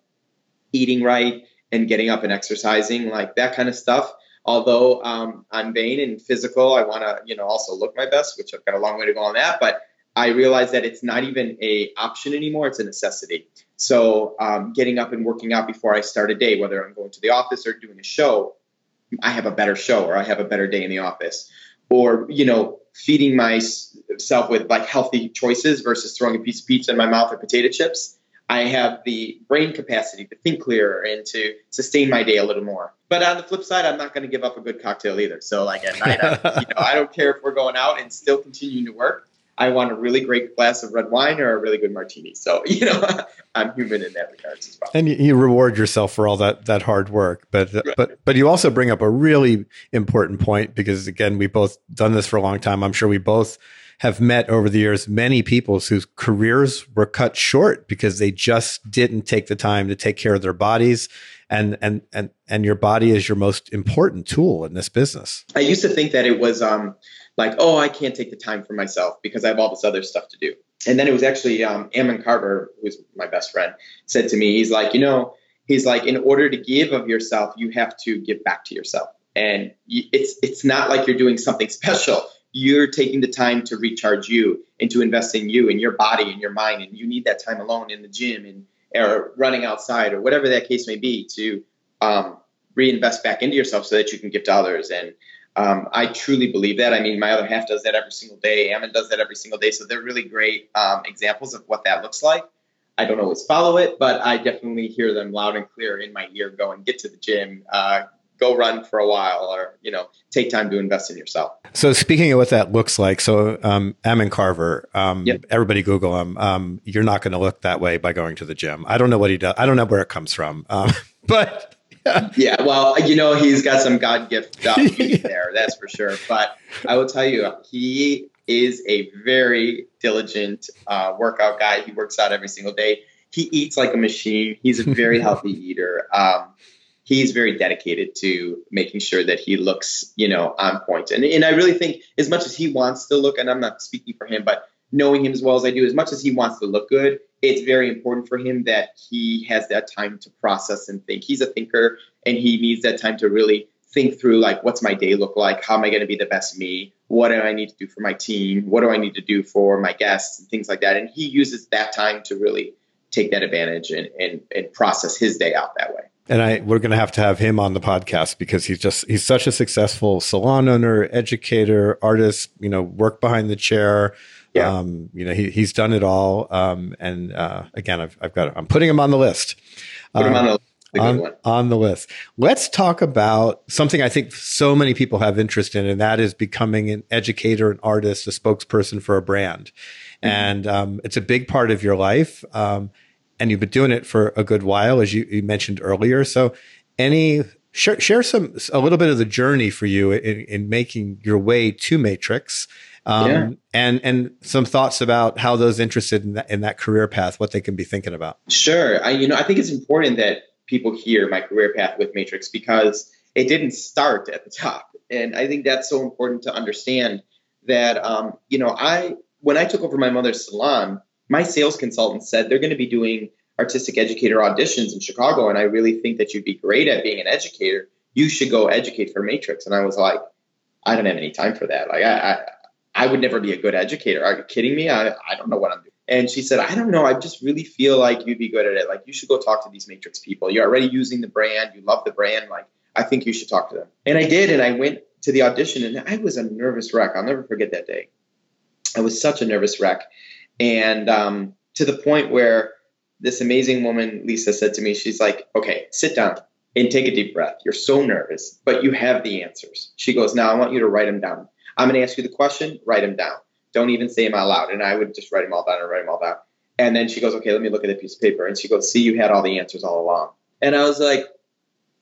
eating right and getting up and exercising, like that kind of stuff. Although um, I'm vain and physical, I want to, you know, also look my best, which I've got a long way to go on that. But I realize that it's not even a option anymore; it's a necessity. So, um, getting up and working out before I start a day, whether I'm going to the office or doing a show, I have a better show or I have a better day in the office. Or, you know, feeding myself with like healthy choices versus throwing a piece of pizza in my mouth or potato chips. I have the brain capacity to think clearer and to sustain my day a little more. But on the flip side, I'm not going to give up a good cocktail either. So like at night, I, you know, I don't care if we're going out and still continuing to work. I want a really great glass of red wine or a really good martini. So, (laughs) you know, I'm human in that regards as well. And you reward yourself for all that that hard work. But uh, right. but but you also bring up a really important point because again, we've both done this for a long time. I'm sure we both have met over the years many people whose careers were cut short because they just didn't take the time to take care of their bodies and and and and your body is your most important tool in this business. I used to think that it was um like, oh, I can't take the time for myself because I have all this other stuff to do. And then it was actually um, Ammon Carver, who's my best friend, said to me, he's like, you know, he's like, in order to give of yourself, you have to give back to yourself. And it's it's not like you're doing something (laughs) special. You're taking the time to recharge you and to invest in you and your body and your mind. And you need that time alone in the gym and or running outside or whatever that case may be to um, reinvest back into yourself so that you can give to others. And um, I truly believe that. I mean, my other half does that every single day. Ammon does that every single day. So they're really great um, examples of what that looks like. I don't always follow it, but I definitely hear them loud and clear in my ear going, get to the gym, uh, go run for a while, or, you know, take time to invest in yourself. So speaking of what that looks like, so um, Ammon Carver, um, yep. everybody Google him. Um, you're not going to look that way by going to the gym. I don't know what he does. I don't know where it comes from, um, (laughs) but yeah, well, you know, he's got some God gift stuff (laughs) there, that's for sure. But I will tell you, he is a very diligent uh, workout guy. He works out every single day. He eats like a machine. He's a very (laughs) healthy eater. Um, he's very dedicated to making sure that he looks, you know, on point. And, and I really think as much as he wants to look, and I'm not speaking for him, but knowing him as well as I do, as much as he wants to look good, it's very important for him that he has that time to process and think. He's a thinker and he needs that time to really think through like what's my day look like? How am i going to be the best me? What do i need to do for my team? What do i need to do for my guests? And things like that. And he uses that time to really take that advantage and, and, and process his day out that way and I we're going to have to have him on the podcast because he's just he's such a successful salon owner, educator, artist. You know, work behind the chair. Yeah. Um, you know, he he's done it all. Um, and uh, again, I've I've got I'm putting him on the list. Put him on the um, on, on, the list. Let's talk about something I think so many people have interest in, and that is becoming an educator, an artist, a spokesperson for a brand. Mm-hmm. And um, it's a big part of your life. Um, and you've been doing it for a good while, as you, you mentioned earlier. So, any share, share some a little bit of the journey for you in, in making your way to Matrix. Um, yeah. and and some thoughts about how those interested in that, in that career path, what they can be thinking about. Sure, I you know I think it's important that people hear my career path with Matrix because it didn't start at the top. And I think that's so important to understand that, um, you know, I, when I took over my mother's salon, my sales consultant said they're going to be doing artistic educator auditions in Chicago. And I really think that you'd be great at being an educator. You should go educate for Matrix. And I was like, I don't have any time for that. Like, I, I, I would never be a good educator. Are you kidding me? I, I don't know what I'm doing. And she said, I don't know. I just really feel like you'd be good at it. Like, you should go talk to these Matrix people. You're already using the brand. You love the brand. Like, I think you should talk to them. And I did. And I went to the audition and I was a nervous wreck. I'll never forget that day. I was such a nervous wreck. And um, to the point where this amazing woman, Lisa, said to me, she's like, okay, sit down and take a deep breath. You're so nervous, but you have the answers. She goes, now I want you to write them down. I'm going to ask you the question, write them down. Don't even say them out loud. And I would just write them all down and write them all down. And then she goes, okay, let me look at the piece of paper. And she goes, see, you had all the answers all along. And I was like,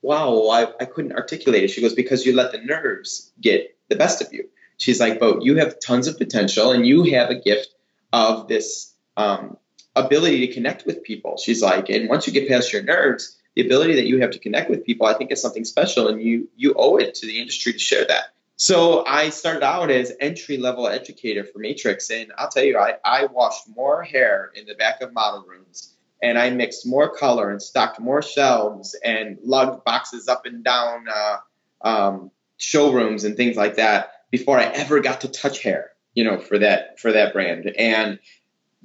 wow, I, I couldn't articulate it. She goes, because you let the nerves get the best of you. She's like, but you have tons of potential and you have a gift of this um, ability to connect with people. She's like, and once you get past your nerves, the ability that you have to connect with people, I think is something special, and you you owe it to the industry to share that. So I started out as entry level educator for Matrix, and I'll tell you, I, I washed more hair in the back of model rooms, and I mixed more color and stocked more shelves and lugged boxes up and down uh, um, showrooms and things like that before I ever got to touch hair, you know, for that for that brand. And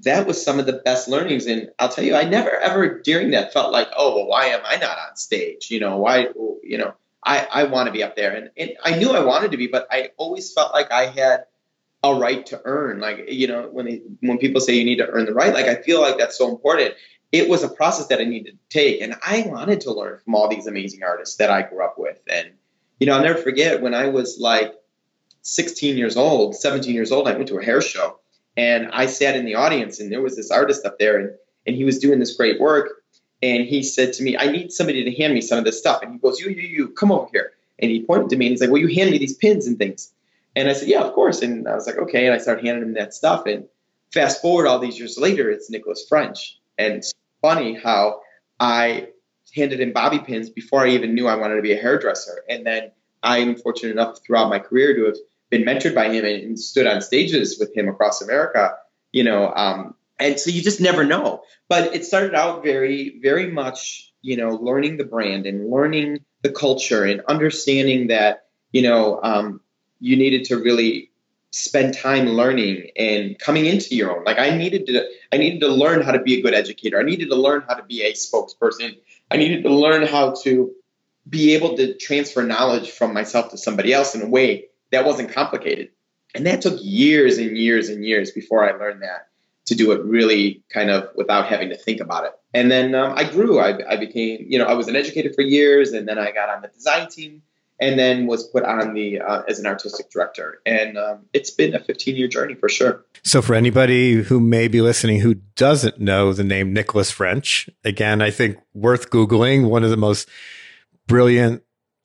that was some of the best learnings. And I'll tell you, I never ever during that felt like, oh, well, why am I not on stage? You know, why, you know I, I want to be up there. And, and I knew I wanted to be, but I always felt like I had a right to earn. Like, you know, when they, when people say you need to earn the right, like I feel like that's so important. It was a process that I needed to take. And I wanted to learn from all these amazing artists that I grew up with. And, you know, I'll never forget when I was like 16 years old, 17 years old, I went to a hair show and I sat in the audience and there was this artist up there and, and he was doing this great work and he said to me, I need somebody to hand me some of this stuff. And he goes, You, you, you, come over here. And he pointed to me and he's like, Well, you hand me these pins and things. And I said, Yeah, of course. And I was like, Okay. And I started handing him that stuff. And fast forward all these years later, it's Nicholas French. And it's funny how I handed him bobby pins before I even knew I wanted to be a hairdresser. And then I'm fortunate enough throughout my career to have been mentored by him and, stood on stages with him across America, you know, um, and so you just never know. But it started out very, very much, you know, learning the brand and learning the culture and understanding that, you know, um, you needed to really spend time learning and coming into your own. Like I needed to, I needed to learn how to be a good educator. I needed to learn how to be a spokesperson. I needed to learn how to be able to transfer knowledge from myself to somebody else in a way that wasn't complicated. And that took years and years and years before I learned that to do it really kind of without having to think about it. And then um, I grew. I, I became, you know, I was an educator for years, and then I got on the design team, and then was put on the uh, as an artistic director. And um, it's been a 15 year journey for sure. So for anybody who may be listening who doesn't know the name Nicholas French, again, I think worth googling. One of the most brilliant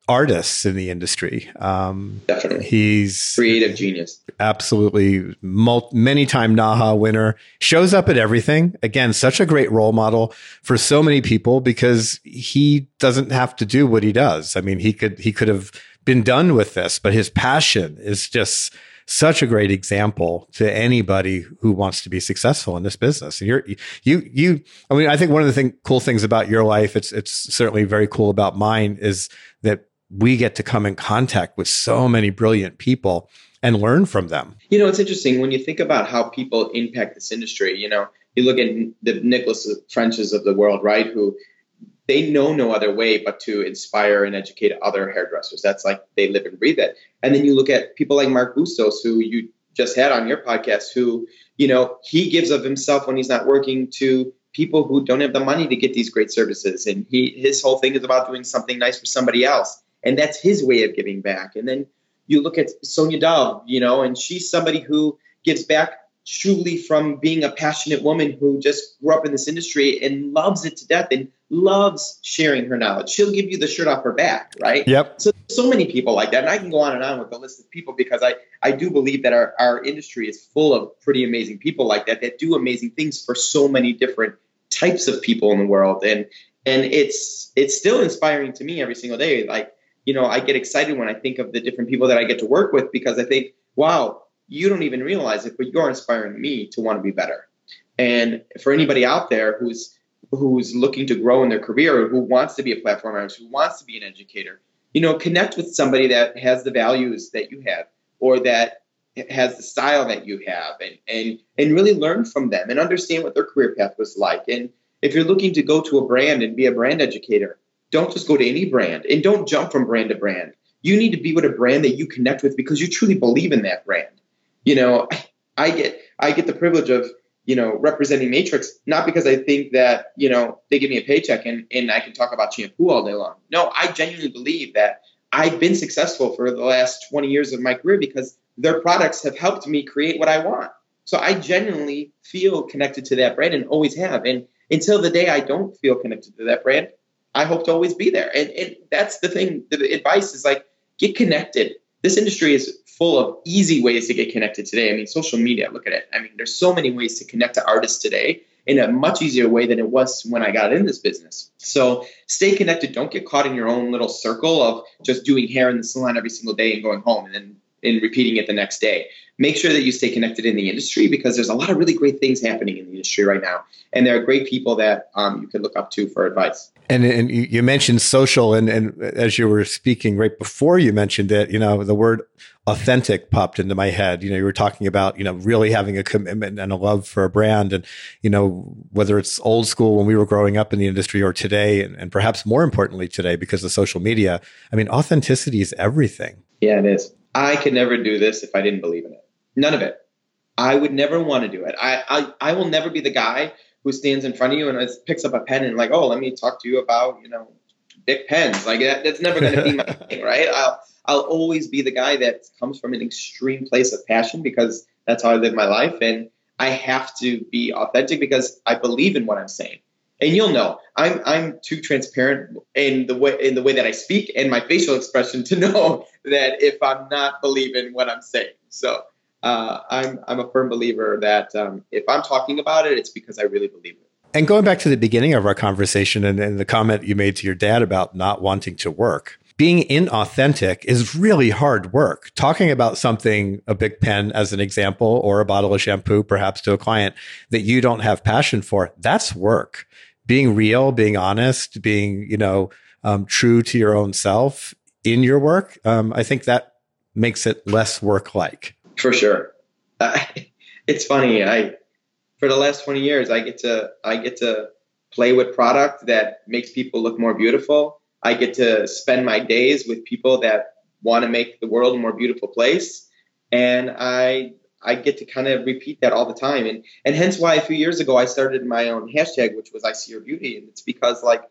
artists in the industry. Um, Definitely. He's creative genius. Absolutely. Many time NAHA winner. Shows up at everything. Again, such a great role model for so many people because he doesn't have to do what he does. I mean, he could, he could have been done with this, but his passion is just such a great example to anybody who wants to be successful in this business. And you're, you, you, I mean, I think one of the thing, cool things about your life, it's, it's certainly very cool about mine is we get to come in contact with so many brilliant people and learn from them. You know, it's interesting when you think about how people impact this industry. You know, you look at the Nicholas Frenches of the world, right? Who they know no other way but to inspire and educate other hairdressers. That's like they live and breathe it. And then you look at people like Mark Bustos, who you just had on your podcast, who, you know, he gives of himself when he's not working to people who don't have the money to get these great services. And he his whole thing is about doing something nice for somebody else. And that's his way of giving back. And then you look at Sonia Dove, you know, and she's somebody who gives back truly from being a passionate woman who just grew up in this industry and loves it to death and loves sharing her knowledge. She'll give you the shirt off her back, right? Yep. So so many people like that. And I can go on and on with the list of people because I, I do believe that our, our industry is full of pretty amazing people like that that do amazing things for so many different types of people in the world. And and it's it's still inspiring to me every single day. Like, you know, I get excited when I think of the different people that I get to work with because I think, wow, you don't even realize it, but you're inspiring me to want to be better. And for anybody out there who's who's looking to grow in their career, who wants to be a platform artist, who wants to be an educator, you know, connect with somebody that has the values that you have or that has the style that you have and and and really learn from them and understand what their career path was like. And if you're looking to go to a brand and be a brand educator, don't just go to any brand and don't jump from brand to brand. You need to be with a brand that you connect with because you truly believe in that brand you know, (laughs) I get I get the privilege of you know representing Matrix not because I think that you know they give me a paycheck and and I can talk about shampoo all day long. No, I genuinely believe that I've been successful for the last 20 years of my career because their products have helped me create what I want. So I genuinely feel connected to that brand and always have. And until the day I don't feel connected to that brand, I hope to always be there. And, and that's the thing. The advice is like get connected. This industry is full of easy ways to get connected today. I mean, social media, look at it. I mean, there's so many ways to connect to artists today in a much easier way than it was when I got in this business. So stay connected. Don't get caught in your own little circle of just doing hair in the salon every single day and going home and then and repeating it the next day. Make sure that you stay connected in the industry because there's a lot of really great things happening in the industry right now, and there are great people that um, you can look up to for advice. And, and you mentioned social, and, and as you were speaking right before you mentioned it, you know, the word authentic popped into my head. You know, you were talking about, you know, really having a commitment and a love for a brand. And, you know, whether it's old school when we were growing up in the industry or today, and, and perhaps more importantly today because of social media, I mean, authenticity is everything. Yeah, it is. I could never do this if I didn't believe in it. None of it. I would never want to do it. I, I, I will never be the guy who stands in front of you and picks up a pen and like, oh, let me talk to you about, you know, big pens. Like that, that's never going to be my (laughs) thing, right? I'll, I'll always be the guy that comes from an extreme place of passion because that's how I live my life. And I have to be authentic because I believe in what I'm saying. And you'll know I'm I'm too transparent in the way in the way that I speak and my facial expression to (laughs) know that if I'm not believing what I'm saying. So uh, I'm I'm a firm believer that um, if I'm talking about it, it's because I really believe it. And going back to the beginning of our conversation and, and the comment you made to your dad about not wanting to work, being inauthentic is really hard work. Talking about something, a big pen as an example, or a bottle of shampoo, perhaps to a client that you don't have passion for, that's work. Being real, being honest, being, you know, um, true to your own self in your work, um, I think that makes it less work like. For sure. (laughs) It's funny. I for the last 20 years, I get to I get to play with product that makes people look more beautiful. I get to spend my days with people that want to make the world a more beautiful place, and I I get to kind of repeat that all the time. And and hence why a few years ago I started my own hashtag, which was I see your beauty, and it's because like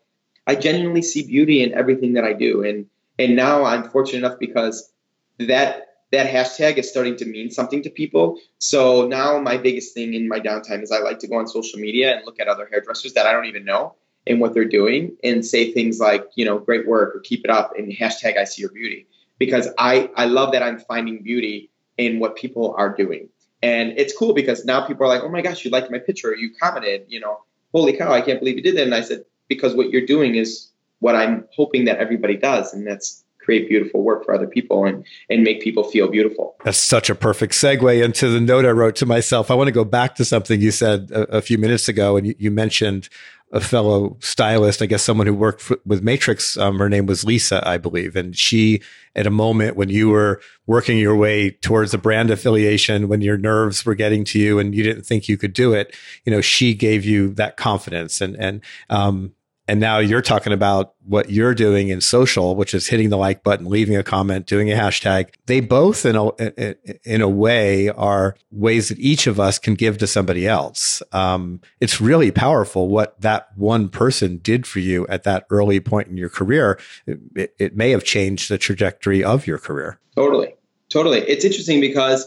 I genuinely see beauty in everything that I do, and and now I'm fortunate enough because that that hashtag is starting to mean something to people. So now my biggest thing in my downtime is I like to go on social media and look at other hairdressers that I don't even know and what they're doing and say things like, you know, great work or keep it up and hashtag I see your beauty. Because I, I love that I'm finding beauty in what people are doing. And it's cool because now people are like, oh my gosh, you liked my picture, you commented, you know, holy cow, I can't believe you did that. And I said, because what you're doing is what I'm hoping that everybody does. And that's create beautiful work for other people and and make people feel beautiful. That's such a perfect segue into the note I wrote to myself. I want to go back to something you said a, a few minutes ago, and you, you, mentioned a fellow stylist, I guess someone who worked for, with Matrix. Um, her name was Lisa, I believe, and she, at a moment when you were working your way towards a brand affiliation, when your nerves were getting to you and you didn't think you could do it, you know, she gave you that confidence and and um, and now you're talking about what you're doing in social, which is hitting the like button, leaving a comment, doing a hashtag. They both, in a in a way, are ways that each of us can give to somebody else. Um, it's really powerful what that one person did for you at that early point in your career. It, it may have changed the trajectory of your career. Totally, totally. It's interesting because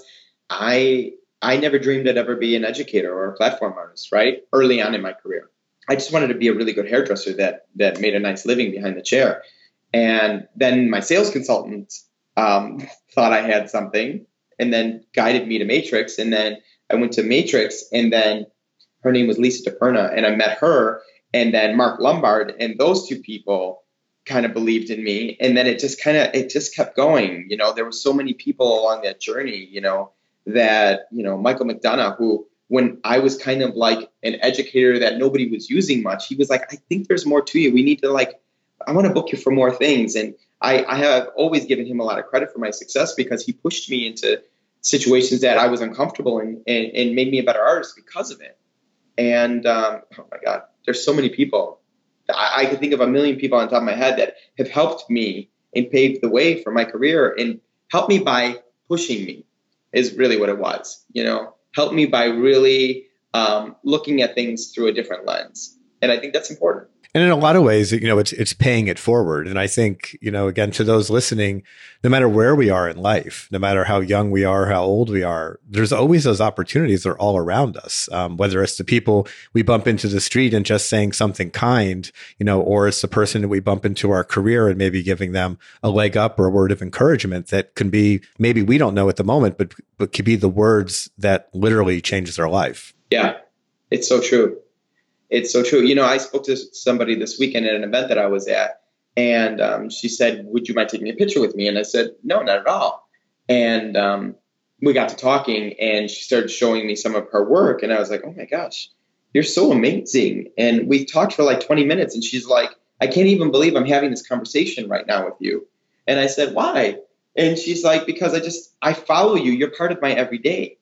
I I never dreamed I'd ever be an educator or a platform artist. Right, early on in my career I just wanted to be a really good hairdresser that that made a nice living behind the chair. And then my sales consultant um, (laughs) thought I had something, and then guided me to Matrix. And then I went to Matrix, and then her name was Lisa DePerna, and I met her, and then Mark Lombard, and those two people kind of believed in me. And then it just kind of it just kept going. You know, there were so many people along that journey. You know, that you know Michael McDonough who when I was kind of like an educator that nobody was using much, he was like, I think there's more to you. We need to like, I want to book you for more things. And I, I have always given him a lot of credit for my success because he pushed me into situations that I was uncomfortable in and, and made me a better artist because of it. And um, oh my God, there's so many people. I, I could think of a million people on top of my head that have helped me and paved the way for my career and helped me by pushing me is really what it was, you know helped me by really um, looking at things through a different lens. And I think that's important. And in a lot of ways, you know, it's it's paying it forward. And I think, you know, again, to those listening, no matter where we are in life, no matter how young we are, how old we are, there's always those opportunities that are all around us. Um, whether it's the people we bump into the street and just saying something kind, you know, or it's the person that we bump into our career and maybe giving them a leg up or a word of encouragement that can be maybe we don't know at the moment, but but could be the words that literally changes their life. Yeah, it's so true. It's so true. You know, I spoke to somebody this weekend at an event that I was at, and um, she said, "Would you mind taking a picture with me?" And I said, "No, not at all." And um, we got to talking, and she started showing me some of her work, and I was like, "Oh my gosh, you're so amazing!" And we talked for like 20 minutes, and she's like, "I can't even believe I'm having this conversation right now with you." And I said, "Why?" And she's like, "Because I just I follow you. You're part of my everyday."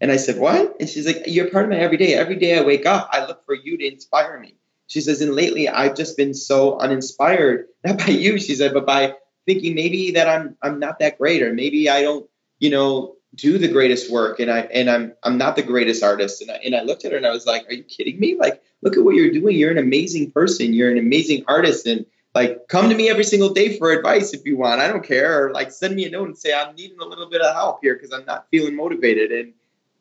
And I said, What? And she's like, You're part of my everyday. Every day I wake up, I look for you to inspire me. She says, And lately I've just been so uninspired, (laughs) not by you, she said, but by thinking maybe that I'm I'm not that great, or maybe I don't, you know, do the greatest work and I and I'm I'm not the greatest artist. And I and I looked at her and I was like, Are you kidding me? Like, look at what you're doing. You're an amazing person. You're an amazing artist. And like come to me every single day for advice if you want. I don't care. Or like send me a note and say I'm needing a little bit of help here because I'm not feeling motivated. And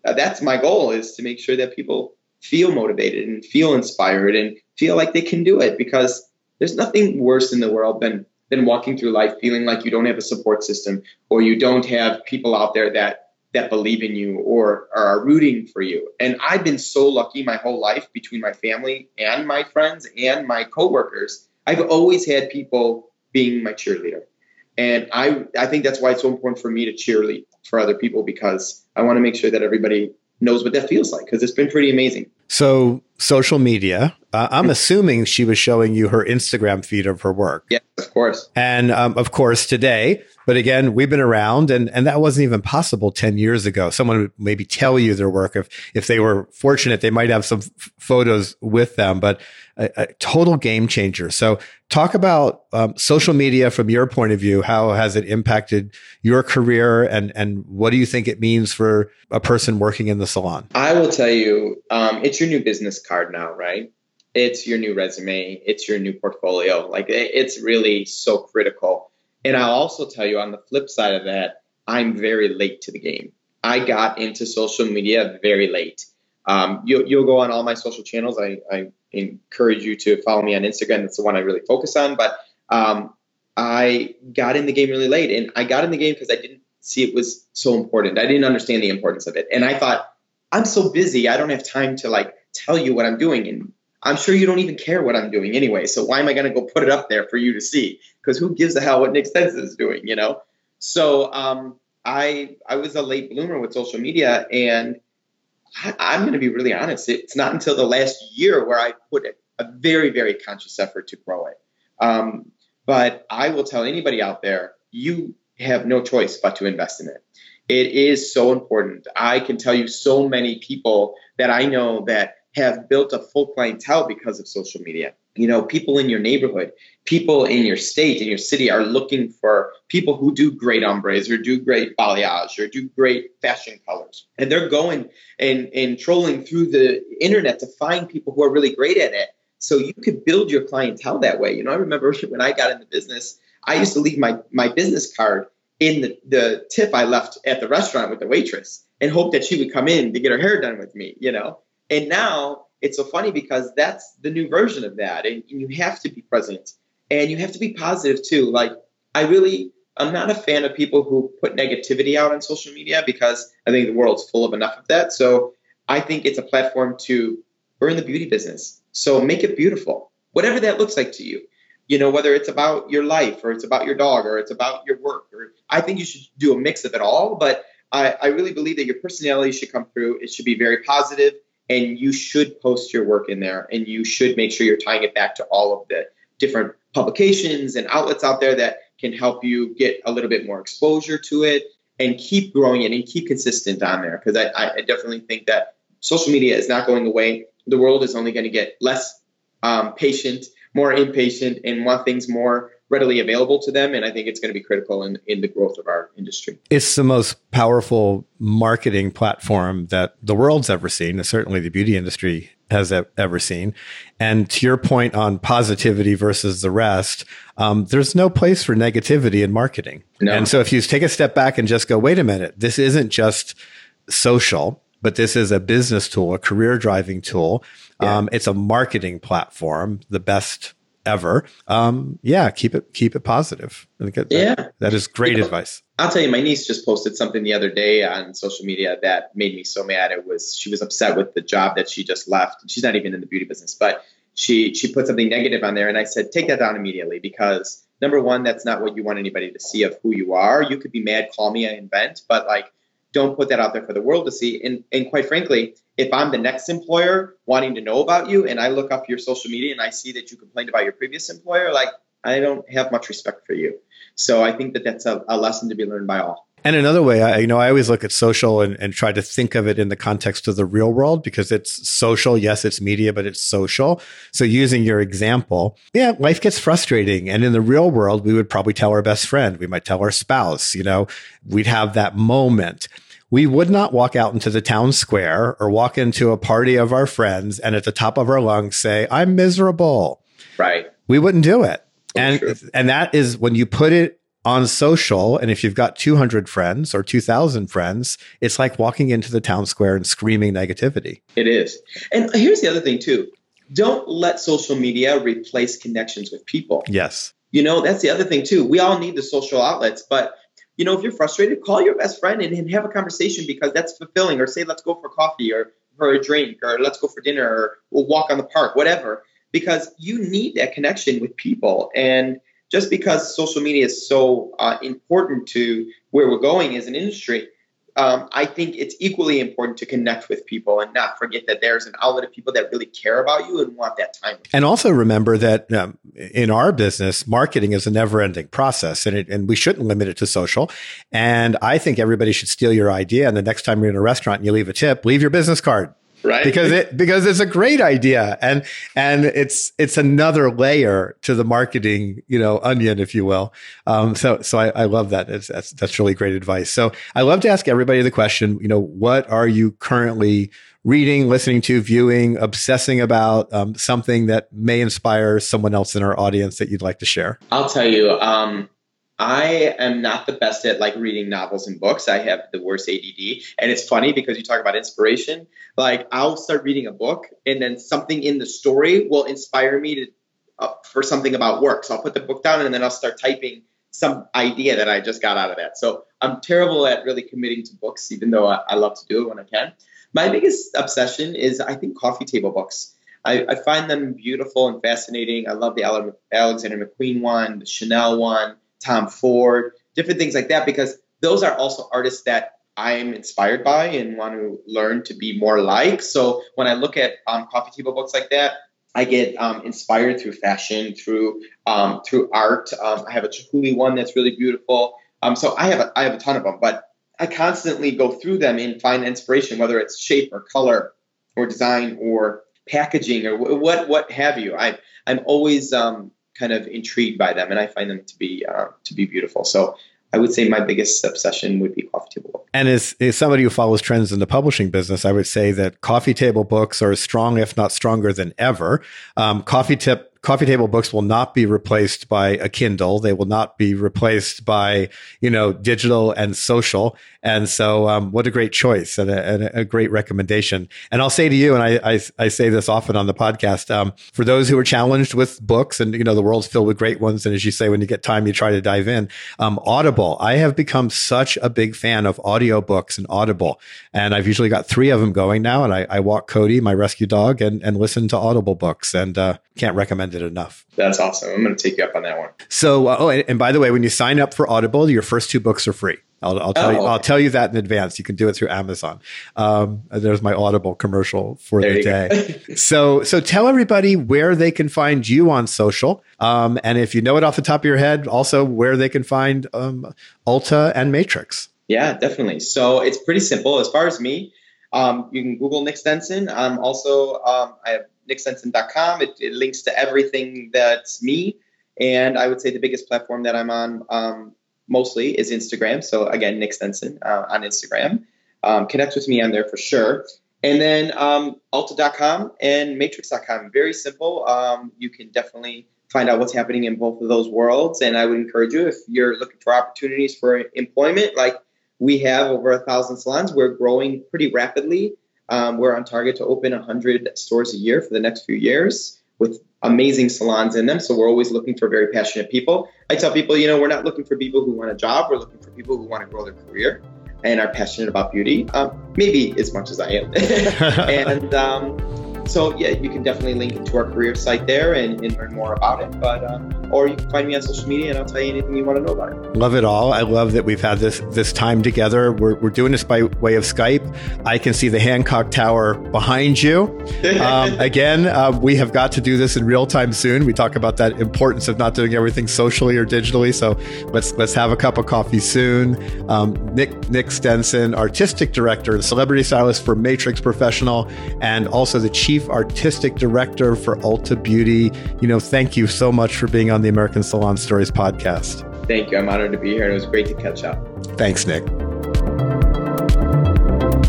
Uh, that's my goal is to make sure that people feel motivated and feel inspired and feel like they can do it because there's nothing worse in the world than than walking through life feeling like you don't have a support system or you don't have people out there that that believe in you or are rooting for you. And I've been so lucky my whole life between my family and my friends and my coworkers. I've always had people being my cheerleader. And I I think that's why it's so important for me to cheerlead for other people because I want to make sure that everybody knows what that feels like because it's been pretty amazing. So, social media. Uh, I'm assuming she was showing you her Instagram feed of her work. Yeah, of course. And um, of course, today. But again, we've been around, and and that wasn't even possible ten years ago. Someone would maybe tell you their work if if they were fortunate, they might have some f- photos with them. But a, a, total game changer. So, talk about um, social media from your point of view. How has it impacted your career, and and what do you think it means for a person working in the salon? I will tell you, um, it's your new business card now, right? It's your new resume, it's your new portfolio. Like it's really so critical. And I'll also tell you on the flip side of that, I'm very late to the game. I got into social media very late. Um, you'll, you'll go on all my social channels. I, I encourage you to follow me on Instagram. That's the one I really focus on. But um, I got in the game really late, and I got in the game because I didn't see it was so important. I didn't understand the importance of it, and I thought I'm so busy, I don't have time to like tell you what I'm doing, and I'm sure you don't even care what I'm doing anyway. So why am I going to go put it up there for you to see? Because who gives a hell what Nick Stenson is doing, you know? So um, I I was a late bloomer with social media, and I, am going to be really honest. It's not until the last year where I put a very very conscious effort to grow it. Um, but I will tell anybody out there, you have no choice but to invest in it. It is so important. I can tell you so many people that I know that have built a full clientele because of social media. You know, people in your neighborhood, people in your state, in your city are looking for people who do great ombres or do great balayage or do great fashion colors. And they're going and, and trolling through the internet to find people who are really great at it. So you could build your clientele that way. You know, I remember (laughs) when I got in the business, I used to leave my, my business card in the, the tip I left at the restaurant with the waitress and hope that she would come in to get her hair done with me, you know? And now it's so funny because that's the new version of that. And, and you have to be present and you have to be positive too. Like, I really, I'm not a fan of people who put negativity out on social media because I think the world's full of enough of that. So I think it's a platform to, we're in the beauty business. So make it beautiful, whatever that looks like to you. You know, whether it's about your life or it's about your dog or it's about your work, or I think you should do a mix of it all. But I, I really believe that your personality should come through. It should be very positive and you should post your work in there and you should make sure you're tying it back to all of the different publications and outlets out there that can help you get a little bit more exposure to it and keep growing it and keep consistent on there. Because I, I, definitely think that social media is not going away. The world is only going to get less um, patient more impatient and want things more readily available to them. And I think it's going to be critical in, in the growth of our industry. It's the most powerful marketing platform that the world's ever seen, and certainly the beauty industry has ever seen. And to your point on positivity versus the rest, um, there's no place for negativity in marketing. No. And so if you take a step back and just go, wait a minute, this isn't just social, but this is a business tool, a career driving tool. Yeah. Um, it's a marketing platform, the best ever. Um, yeah, keep it keep it positive. I think that, yeah, that is great you know, advice. I'll tell you, my niece just posted something the other day on social media that made me so mad. It was she was upset with the job that she just left. She's not even in the beauty business, but she she put something negative on there, and I said, take that down immediately because number one, that's not what you want anybody to see of who you are. You could be mad, call me, I invent, but like don't put that out there for the world to see. And, and quite frankly, if I'm the next employer wanting to know about you and I look up your social media and I see that you complained about your previous employer, like I don't have much respect for you. So I think that that's a, a lesson to be learned by all. And another way, I, you know, I always look at social and, and try to think of it in the context of the real world because it's social. Yes, it's media, but it's social. So using your example, yeah, life gets frustrating. And in the real world, we would probably tell our best friend. We might tell our spouse, you know, we'd have that moment we would not walk out into the town square or walk into a party of our friends and at the top of our lungs say, I'm miserable. Right. We wouldn't do it. and, and that is when you put it on social. And if you've got 200 friends or 2000 friends, it's like walking into the town square and screaming negativity. It is. And here's the other thing too. Don't let social media replace connections with people. Yes. You know, that's the other thing too. We all need the social outlets, but you know, if you're frustrated, call your best friend and, and have a conversation because that's fulfilling. Or say, let's go for coffee or for a drink or let's go for dinner or we'll walk on the park, whatever. Because you need that connection with people. And just because social media is so uh, important to where we're going as an industry, um, I think it's equally important to connect with people and not forget that there's an outlet of people that really care about you and want that time. And also remember that um, in our business, marketing is a never ending process and, it, and we shouldn't limit it to social. And I think everybody should steal your idea. And the next time you're in a restaurant and you leave a tip, leave your business card right? Because it because it's a great idea. And and it's it's another layer to the marketing you know onion if you will. Um, so so I, I love that. It's, that's that's really great advice. So i love to ask everybody the question you know what are you currently reading listening to viewing obsessing about um, something that may inspire someone else in our audience that you'd like to share? I'll tell you um, I am not the best at like reading novels and books. I have the worst ADD. And it's funny because you talk about inspiration. Like I'll start reading a book and then something in the story will inspire me to uh, for something about work. So I'll put the book down and then I'll start typing some idea that I just got out of that. So I'm terrible at really committing to books, even though I, I love to do it when I can. My biggest obsession is I think coffee table books. I, I find them beautiful and fascinating. I love the Alexander McQueen one, the Chanel one Tom Ford, different things like that, because those are also artists that I'm inspired by and want to learn to be more like. So when I look at um, coffee table books like that, I get um, inspired through fashion, through um, through art. Um, I have a Chihuly one that's really beautiful. Um, so I have a, I have a ton of them, but I constantly go through them and find inspiration, whether it's shape or color or design or packaging or what what have you. I I'm always um, kind of intrigued by them, and I find them to be uh, to be beautiful. So I would say my biggest obsession would be coffee table books. And as, as somebody who follows trends in the publishing business, I would say that coffee table books are as strong, if not stronger than ever. Um, coffee tip coffee table books will not be replaced by a Kindle. They will not be replaced by, you know, digital and social. And so, um, what a great choice and a, and a, great recommendation. And I'll say to you, and I, I, I say this often on the podcast, um, for those who are challenged with books and, you know, the world's filled with great ones. And as you say, when you get time, you try to dive in. Um, Audible, I have become such a big fan of audiobooks and Audible. And I've usually got three of them going now. And I, I walk Cody, my rescue dog, and, and listen to Audible books and, uh, can't recommend it enough. That's awesome. I'm going to take you up on that one. So, uh, oh, and, and, by the way, when you sign up for Audible, your first two books are free. I'll, I'll tell oh, you. Okay. I'll tell you that in advance. You can do it through Amazon. Um, there's my Audible commercial for there the day. so, so tell everybody where they can find you on social, um, and if you know it off the top of your head, also where they can find um, Ulta and Matrix. Yeah, definitely. So it's pretty simple. As far as me, um, you can Google Nick Stenson. Um, also, um, I have nickstenson.com. It, it links to everything that's me. And I would say the biggest platform that I'm on um, mostly is Instagram. So again, Nick Stenson uh, on Instagram. Um, connect with me on there for sure. And then um, Ulta.com and Matrix.com. Very simple. Um, you can definitely find out what's happening in both of those worlds. And I would encourage you if you're looking for opportunities for employment, like we have over a thousand salons, we're growing pretty rapidly. Um, we're on target to open 100 stores a year for the next few years with amazing salons in them. So we're always looking for very passionate people. I tell people, you know, we're not looking for people who want a job. We're looking for people who want to grow their career and are passionate about beauty, um, maybe as much as I am. (laughs) and um, so yeah, you can definitely link to our career site there and, and learn more about it. But um, or you can find me on social media and I'll tell you anything you want to know about it. Love it all. I love that we've had this this time together. We're, we're doing this by way of Skype. I can see the Hancock Tower behind you. (laughs) Um, again, uh, we have got to do this in real time soon. We talk about that importance of not doing everything socially or digitally. So let's let's have a cup of coffee soon. Um, Nick Nick Stenson, artistic director and celebrity stylist for Matrix Professional, and also the chief artistic director for Ulta Beauty. You know, thank you so much for being on the American Salon Stories podcast. Thank you. I'm honored to be here. It was great to catch up. Thanks, Nick.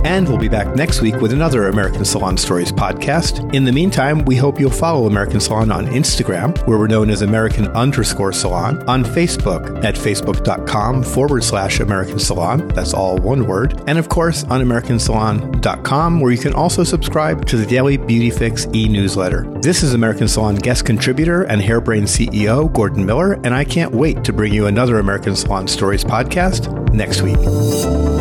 And we'll be back next week with another American Salon Stories podcast. In the meantime, we hope you'll follow American Salon on Instagram, where we're known as American underscore salon, on Facebook at facebook.com forward slash American Salon. That's all one word. And of course, on AmericanSalon.com, where you can also subscribe to the daily Beauty Fix e newsletter. This is American Salon guest contributor and Hairbrain CEO Gordon Miller, and I can't wait to bring you another American Salon Stories podcast next week.